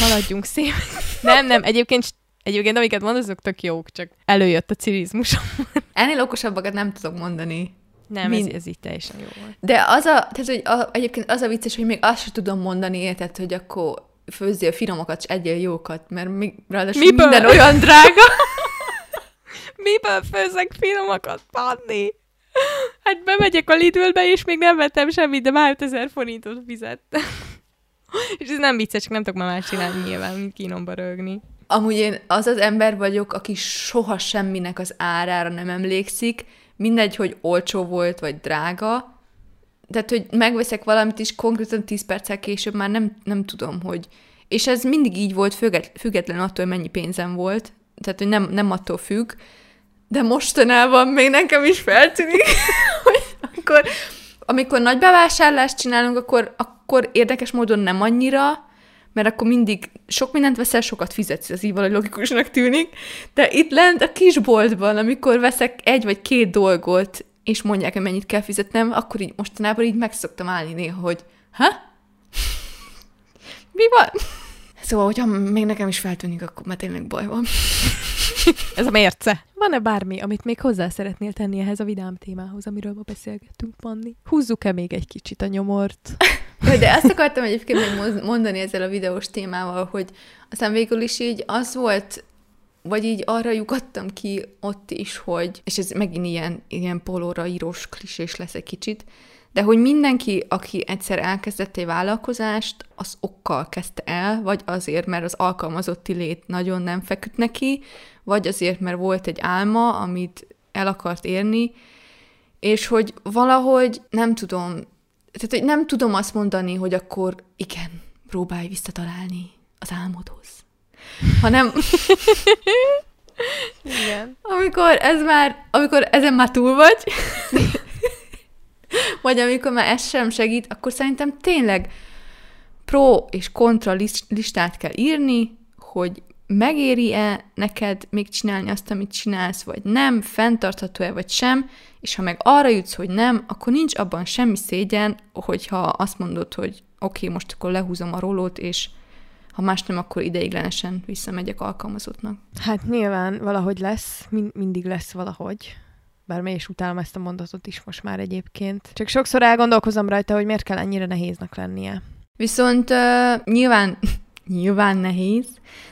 haladjunk szép. nem, nem, egyébként Egyébként, amiket mondasz, azok tök jók, csak előjött a cirizmusom. Ennél okosabbakat nem tudok mondani. Nem, Mind... ez, ez így teljesen jó volt. De az a, tehát, hogy a, egyébként az a vicces, hogy még azt sem tudom mondani, érted, hogy akkor főzzél finomokat, és egyél jókat, mert még ráadásul Miből? minden olyan drága. Miből főzek finomokat, Panni? Hát bemegyek a Lidlbe, és még nem vettem semmit, de már 5000 forintot fizettem. és ez nem vicces, csak nem tudok már más csinálni nyilván, mint kínomba rögni. Amúgy én az az ember vagyok, aki soha semminek az árára nem emlékszik, mindegy, hogy olcsó volt, vagy drága, tehát, hogy megveszek valamit, és konkrétan 10 perccel később már nem, nem tudom, hogy... És ez mindig így volt, független attól, hogy mennyi pénzem volt, tehát, hogy nem, nem attól függ, de mostanában még nekem is feltűnik, hogy akkor, amikor nagy bevásárlást csinálunk, akkor, akkor érdekes módon nem annyira, mert akkor mindig sok mindent veszel, sokat fizetsz, ez így valahogy logikusnak tűnik, de itt lent a kisboltban, amikor veszek egy vagy két dolgot, és mondják, hogy mennyit kell fizetnem, akkor így mostanában így meg szoktam állni néha, hogy ha? Mi van? Szóval, hogyha még nekem is feltűnik, akkor már tényleg baj van. Ez a mérce. Van-e bármi, amit még hozzá szeretnél tenni ehhez a vidám témához, amiről ma beszélgettünk, Panni? Húzzuk-e még egy kicsit a nyomort? De azt akartam egyébként még mondani ezzel a videós témával, hogy aztán végül is így az volt vagy így arra lyukadtam ki ott is, hogy, és ez megint ilyen, ilyen polóra írós klisés lesz egy kicsit, de hogy mindenki, aki egyszer elkezdett egy vállalkozást, az okkal kezdte el, vagy azért, mert az alkalmazotti lét nagyon nem feküdt neki, vagy azért, mert volt egy álma, amit el akart érni, és hogy valahogy nem tudom, tehát hogy nem tudom azt mondani, hogy akkor igen, próbálj visszatalálni az álmodhoz hanem Igen. amikor ez már, amikor ezen már túl vagy, vagy amikor már ez sem segít, akkor szerintem tényleg pro és kontra listát kell írni, hogy megéri-e neked még csinálni azt, amit csinálsz, vagy nem, fenntartható-e, vagy sem, és ha meg arra jutsz, hogy nem, akkor nincs abban semmi szégyen, hogyha azt mondod, hogy oké, okay, most akkor lehúzom a rolót, és ha más nem, akkor ideiglenesen visszamegyek alkalmazottnak. Hát nyilván valahogy lesz, min- mindig lesz valahogy. Bár is utálom ezt a mondatot is most már egyébként. Csak sokszor elgondolkozom rajta, hogy miért kell ennyire nehéznek lennie. Viszont uh, nyilván, nyilván nehéz,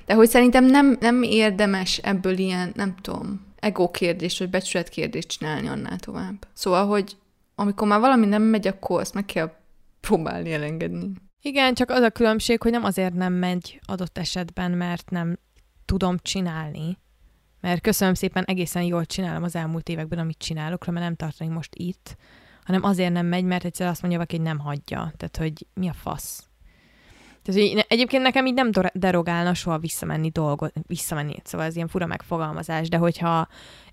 de hogy szerintem nem, nem érdemes ebből ilyen, nem tudom, ego kérdés, vagy becsület kérdést csinálni annál tovább. Szóval, hogy amikor már valami nem megy, akkor azt meg kell próbálni elengedni. Igen, csak az a különbség, hogy nem azért nem megy adott esetben, mert nem tudom csinálni, mert köszönöm szépen, egészen jól csinálom az elmúlt években, amit csinálok, mert nem tartani most itt, hanem azért nem megy, mert egyszer azt mondja valaki, hogy nem hagyja. Tehát, hogy mi a fasz. Tehát, hogy egyébként nekem így nem derogálna soha visszamenni dolgot, visszamenni, szóval ez ilyen fura megfogalmazás, de hogyha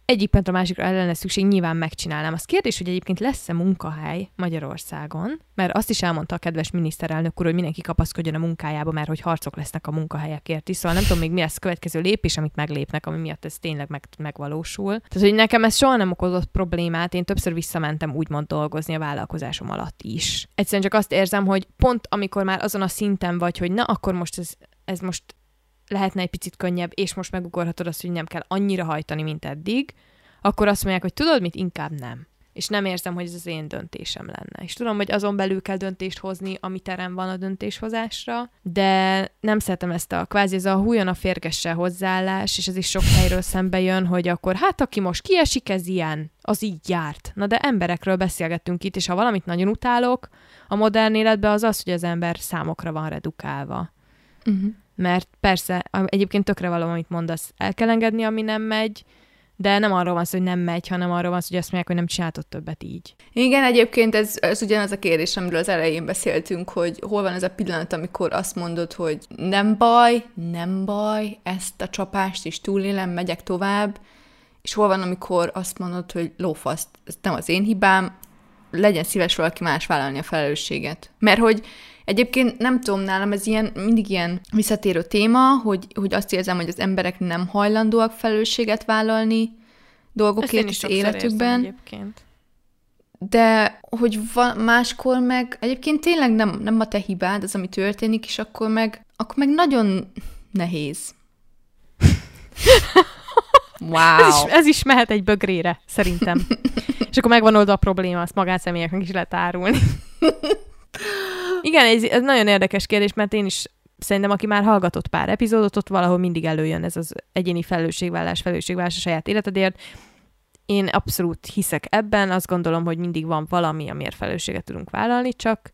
egyik pontra másikra el lenne szükség, nyilván megcsinálnám. Az kérdés, hogy egyébként lesz-e munkahely Magyarországon, mert azt is elmondta a kedves miniszterelnök úr, hogy mindenki kapaszkodjon a munkájába, mert hogy harcok lesznek a munkahelyekért is. Szóval nem tudom még mi lesz a következő lépés, amit meglépnek, ami miatt ez tényleg meg, megvalósul. Tehát, hogy nekem ez soha nem okozott problémát, én többször visszamentem úgymond dolgozni a vállalkozásom alatt is. Egyszerűen csak azt érzem, hogy pont amikor már azon a szinten vagy, hogy na, akkor most ez, ez most lehetne egy picit könnyebb, és most megugorhatod azt, hogy nem kell annyira hajtani, mint eddig, akkor azt mondják, hogy tudod mit, inkább nem. és nem érzem, hogy ez az én döntésem lenne. És tudom, hogy azon belül kell döntést hozni, ami terem van a döntéshozásra, de nem szeretem ezt a kvázi ez a hújon a férgesse hozzáállás, és ez is sok helyről szembe jön, hogy akkor hát aki most kiesik, ez ilyen, az így járt. Na de emberekről beszélgettünk itt, és ha valamit nagyon utálok a modern életben, az az, hogy az ember számokra van redukálva. Uh-huh. Mert persze, egyébként tökre való, amit mondasz, el kell engedni, ami nem megy, de nem arról van szó, hogy nem megy, hanem arról van szó, hogy azt mondják, hogy nem csináltott többet így. Igen, egyébként ez, ez ugyanaz a kérdés, amiről az elején beszéltünk, hogy hol van ez a pillanat, amikor azt mondod, hogy nem baj, nem baj, ezt a csapást is túlélem, megyek tovább, és hol van, amikor azt mondod, hogy lófaszt, ez nem az én hibám, legyen szíves valaki más vállalni a felelősséget. Mert hogy Egyébként nem tudom, nálam ez ilyen, mindig ilyen visszatérő téma, hogy, hogy azt érzem, hogy az emberek nem hajlandóak felelősséget vállalni dolgokért az életükben. egyébként. De hogy va- máskor meg, egyébként tényleg nem, nem a te hibád az, ami történik, és akkor meg, akkor meg nagyon nehéz. Wow. Ez is, ez is mehet egy bögrére, szerintem. és akkor megvan oldva a probléma, azt magánszemélyeknek is lehet árulni. Igen, ez, ez nagyon érdekes kérdés, mert én is szerintem, aki már hallgatott pár epizódot, ott valahol mindig előjön ez az egyéni felelősségvállás, felelősségvállás a saját életedért. Én abszolút hiszek ebben, azt gondolom, hogy mindig van valami, amiért felelősséget tudunk vállalni, csak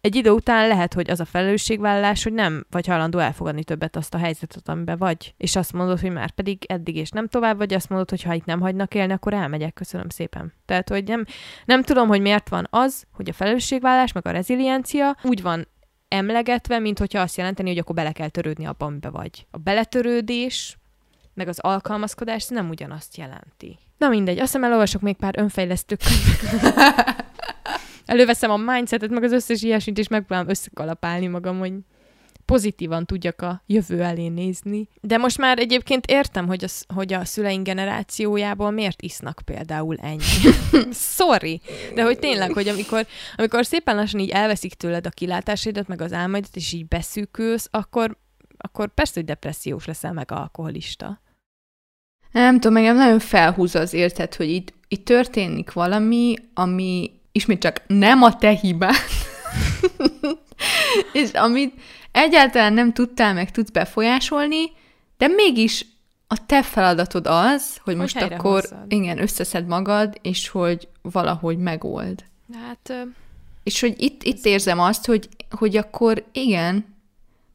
egy idő után lehet, hogy az a felelősségvállalás, hogy nem vagy hajlandó elfogadni többet azt a helyzetet, amiben vagy, és azt mondod, hogy már pedig eddig és nem tovább, vagy azt mondod, hogy ha itt nem hagynak élni, akkor elmegyek, köszönöm szépen. Tehát, hogy nem, nem tudom, hogy miért van az, hogy a felelősségvállalás, meg a reziliencia úgy van emlegetve, mint hogyha azt jelenteni, hogy akkor bele kell törődni abban, amiben vagy. A beletörődés, meg az alkalmazkodás nem ugyanazt jelenti. Na mindegy, azt hiszem elolvasok még pár önfejlesztő előveszem a mindsetet, meg az összes ilyesmit, és megpróbálom összekalapálni magam, hogy pozitívan tudjak a jövő elé nézni. De most már egyébként értem, hogy a, hogy a szüleink generációjából miért isznak például ennyi. Sorry. De hogy tényleg, hogy amikor, amikor szépen lassan így elveszik tőled a kilátásaidat, meg az álmaidat, és így beszűkülsz, akkor, akkor persze, hogy depressziós leszel, meg alkoholista. Nem tudom, engem nagyon felhúz az érted, hogy itt, itt történik valami, ami ismét csak nem a te hibád, és amit egyáltalán nem tudtál meg tudsz befolyásolni, de mégis a te feladatod az, hogy, hogy most akkor hozzad. igen, összeszed magad, és hogy valahogy megold. Hát... És hogy itt, itt érzem azt, hogy, hogy akkor igen,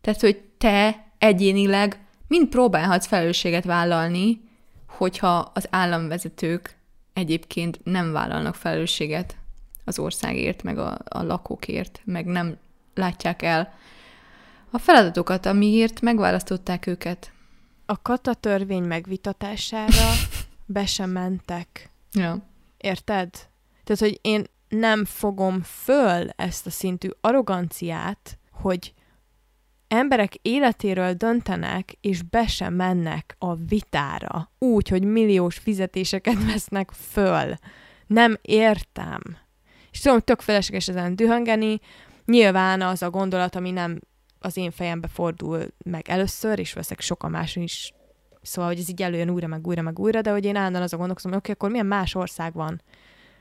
tehát, hogy te egyénileg mind próbálhatsz felelősséget vállalni, hogyha az államvezetők egyébként nem vállalnak felelősséget az országért, meg a, a lakókért, meg nem látják el a feladatokat, amiért megválasztották őket. A kata törvény megvitatására be sem mentek. Ja. Érted? Tehát, hogy én nem fogom föl ezt a szintű arroganciát, hogy emberek életéről döntenek, és be sem mennek a vitára, úgy, hogy milliós fizetéseket vesznek föl. Nem értem. És tudom, tök felesleges ezen dühöngeni, nyilván az a gondolat, ami nem az én fejembe fordul meg először, és veszek sokan máson is, szóval, hogy ez így előjön újra, meg újra, meg újra, de hogy én állandóan az a gondolkozom, hogy oké, okay, akkor milyen más ország van,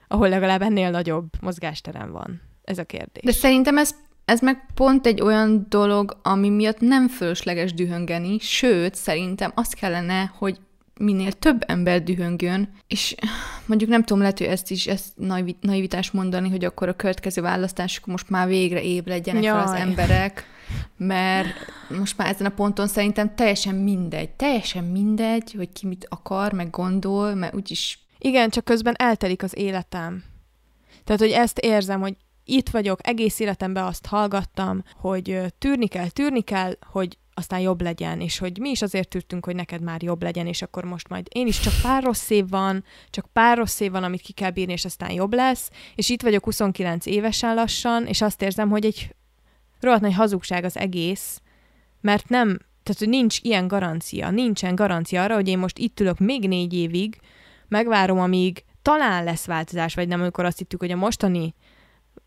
ahol legalább ennél nagyobb mozgásterem van? Ez a kérdés. De szerintem ez, ez meg pont egy olyan dolog, ami miatt nem fölösleges dühöngeni, sőt, szerintem azt kellene, hogy minél több ember dühöngjön, és mondjuk nem tudom, lehet, hogy ezt is ezt naivitás mondani, hogy akkor a következő választások most már végre ébredjenek Jaj. fel az emberek, mert most már ezen a ponton szerintem teljesen mindegy, teljesen mindegy, hogy ki mit akar, meg gondol, mert úgyis... Igen, csak közben eltelik az életem. Tehát, hogy ezt érzem, hogy itt vagyok, egész életemben azt hallgattam, hogy tűrni kell, tűrni kell, hogy aztán jobb legyen, és hogy mi is azért tűrtünk, hogy neked már jobb legyen, és akkor most majd én is csak pár rossz év van, csak pár rossz év van, amit ki kell bírni, és aztán jobb lesz, és itt vagyok 29 évesen lassan, és azt érzem, hogy egy rohadt nagy hazugság az egész, mert nem, tehát hogy nincs ilyen garancia, nincsen garancia arra, hogy én most itt ülök még négy évig, megvárom, amíg talán lesz változás, vagy nem, amikor azt hittük, hogy a mostani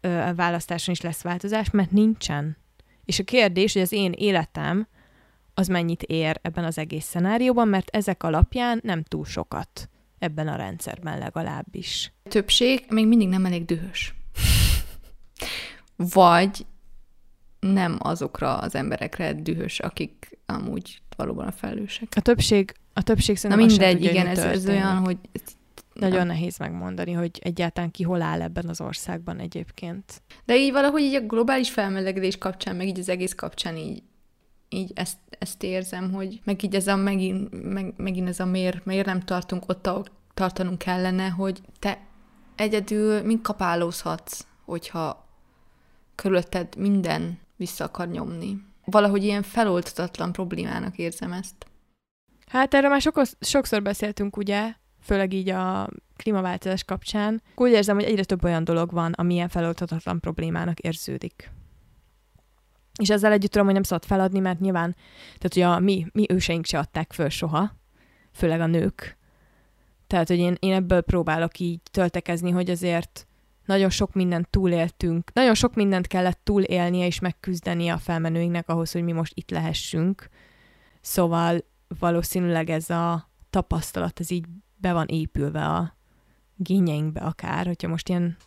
ö, választáson is lesz változás, mert nincsen. És a kérdés, hogy az én életem az mennyit ér ebben az egész szenárióban, mert ezek alapján nem túl sokat. ebben a rendszerben legalábbis. A többség még mindig nem elég dühös. Vagy nem azokra az emberekre dühös, akik amúgy valóban a felelősek. A többség, a többség Na szerintem sem mindegy, tudja, igen, ez, ez olyan, hogy Nagyon nem. nehéz megmondani, hogy egyáltalán ki hol áll ebben az országban egyébként. De így valahogy így a globális felmelegedés kapcsán, meg így az egész kapcsán így, így ezt, ezt érzem, hogy meg így ez a megint, meg, megint ez a miért, miért nem tartunk ott, ahol tartanunk kellene, hogy te egyedül mind kapálózhatsz, hogyha körülötted minden vissza akar nyomni. Valahogy ilyen feloldhatatlan problémának érzem ezt. Hát erről már sokos, sokszor beszéltünk, ugye, főleg így a klímaváltozás kapcsán. Úgy érzem, hogy egyre több olyan dolog van, ami ilyen feloldhatatlan problémának érződik. És ezzel együtt tudom, hogy nem szabad feladni, mert nyilván, tehát hogy a mi, mi őseink se adták föl soha, főleg a nők. Tehát, hogy én, én ebből próbálok így töltekezni, hogy azért nagyon sok mindent túléltünk, nagyon sok mindent kellett túlélnie és megküzdenie a felmenőinknek ahhoz, hogy mi most itt lehessünk. Szóval valószínűleg ez a tapasztalat, ez így be van épülve a génjeinkbe akár, hogyha most ilyen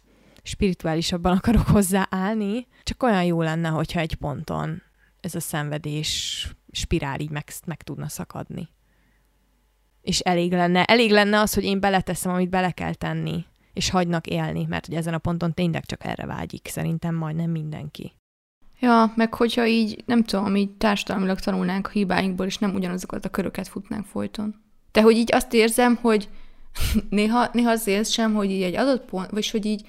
spirituálisabban akarok hozzáállni, csak olyan jó lenne, hogyha egy ponton ez a szenvedés spirál így meg, meg tudna szakadni. És elég lenne, elég lenne az, hogy én beleteszem, amit bele kell tenni, és hagynak élni, mert hogy ezen a ponton tényleg csak erre vágyik, szerintem majdnem mindenki. Ja, meg hogyha így, nem tudom, így társadalmilag tanulnánk a hibáinkból, és nem ugyanazokat a köröket futnánk folyton. De hogy így azt érzem, hogy néha, néha az érzem, hogy így egy adott pont, vagy hogy így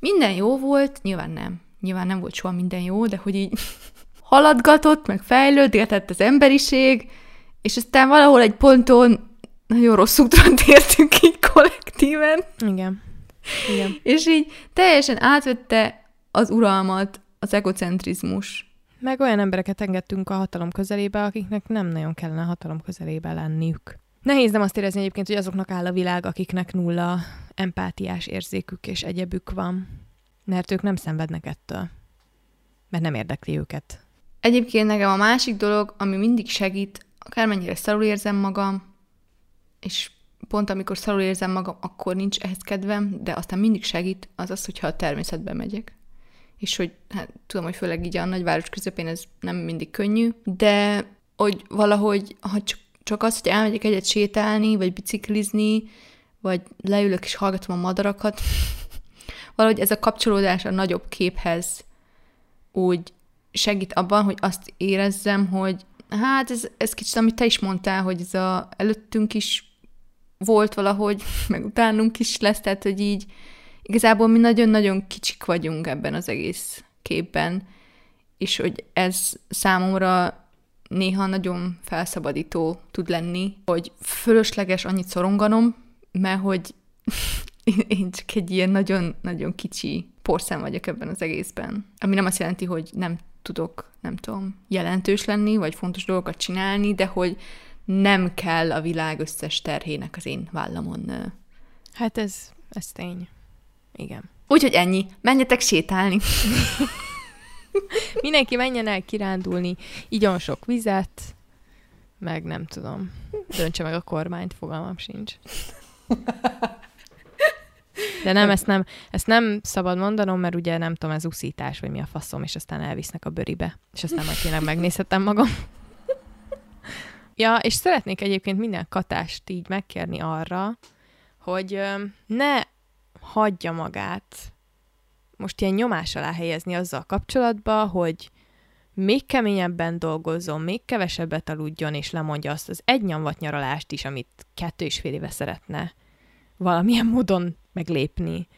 minden jó volt, nyilván nem. Nyilván nem volt soha minden jó, de hogy így haladgatott, meg fejlődgetett az emberiség, és aztán valahol egy ponton nagyon rossz útra tértünk így kollektíven, Igen. Igen. és így teljesen átvette az uralmat az egocentrizmus. Meg olyan embereket engedtünk a hatalom közelébe, akiknek nem nagyon kellene a hatalom közelébe lenniük. Nehéz nem azt érezni egyébként, hogy azoknak áll a világ, akiknek nulla empátiás érzékük és egyebük van. Mert ők nem szenvednek ettől. Mert nem érdekli őket. Egyébként nekem a másik dolog, ami mindig segít, akármennyire szarul érzem magam, és pont amikor szarul érzem magam, akkor nincs ehhez kedvem, de aztán mindig segít, az az, hogyha a természetbe megyek. És hogy hát, tudom, hogy főleg így a nagyváros közepén ez nem mindig könnyű, de hogy valahogy, ha csak, csak az, hogy elmegyek egyet sétálni, vagy biciklizni, vagy leülök és hallgatom a madarakat, valahogy ez a kapcsolódás a nagyobb képhez úgy segít abban, hogy azt érezzem, hogy hát ez, ez kicsit, amit te is mondtál, hogy ez a előttünk is volt valahogy, meg utánunk is lesz, tehát, hogy így igazából mi nagyon-nagyon kicsik vagyunk ebben az egész képben, és hogy ez számomra néha nagyon felszabadító tud lenni, hogy fölösleges annyit szoronganom, mert hogy én csak egy ilyen nagyon-nagyon kicsi porszem vagyok ebben az egészben. Ami nem azt jelenti, hogy nem tudok, nem tudom, jelentős lenni, vagy fontos dolgokat csinálni, de hogy nem kell a világ összes terhének az én vállamon. Hát ez, ez tény. Igen. Úgyhogy ennyi. Menjetek sétálni. Mindenki menjen el kirándulni, igyon sok vizet, meg nem tudom, döntse meg a kormányt, fogalmam sincs. De nem, ezt nem, ezt nem szabad mondanom, mert ugye nem tudom, ez uszítás, vagy mi a faszom, és aztán elvisznek a bőribe, és aztán majd tényleg megnézhetem magam. Ja, és szeretnék egyébként minden katást így megkérni arra, hogy ne hagyja magát most ilyen nyomás alá helyezni azzal kapcsolatban, hogy még keményebben dolgozzon, még kevesebbet aludjon, és lemondja azt az egy nyomvat nyaralást is, amit kettő és fél éve szeretne valamilyen módon meglépni.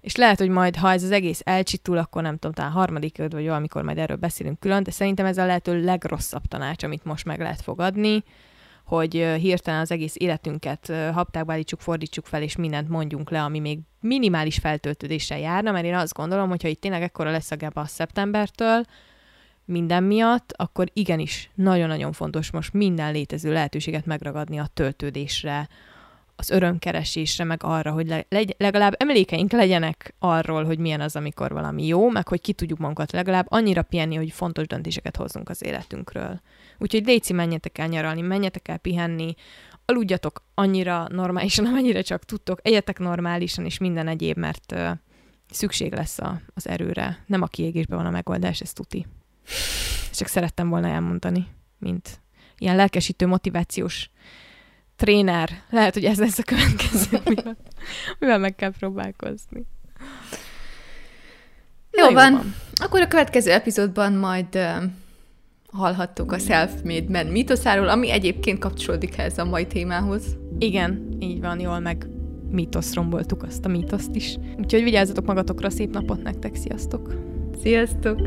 És lehet, hogy majd, ha ez az egész elcsitul, akkor nem tudom, talán harmadik öd, vagy valamikor majd erről beszélünk külön, de szerintem ez a lehető legrosszabb tanács, amit most meg lehet fogadni, hogy hirtelen az egész életünket ö, haptákba állítsuk, fordítsuk fel, és mindent mondjunk le, ami még minimális feltöltődéssel járna, mert én azt gondolom, hogy ha itt tényleg ekkora lesz a geba a szeptembertől, minden miatt, akkor igenis nagyon-nagyon fontos most minden létező lehetőséget megragadni a töltődésre, az örömkeresésre, meg arra, hogy le, legalább emlékeink legyenek arról, hogy milyen az, amikor valami jó, meg hogy ki tudjuk magunkat legalább annyira pihenni, hogy fontos döntéseket hozzunk az életünkről. Úgyhogy Léci, menjetek el nyaralni, menjetek el pihenni, aludjatok annyira normálisan, amennyire csak tudtok, egyetek normálisan, és minden egyéb, mert uh, szükség lesz a, az erőre. Nem a kiégésben van a megoldás, ez tuti. Csak szerettem volna elmondani, mint ilyen lelkesítő, motivációs tréner. Lehet, hogy ez lesz a következő, mivel, mivel meg kell próbálkozni. Jó, jó van. van. Akkor a következő epizódban majd uh, hallhattuk a self-made man mítoszáról, ami egyébként kapcsolódik ehhez a mai témához. Igen, így van, jól meg mítosz romboltuk azt a mítoszt is. Úgyhogy vigyázzatok magatokra, szép napot nektek, sziasztok! Sziasztok!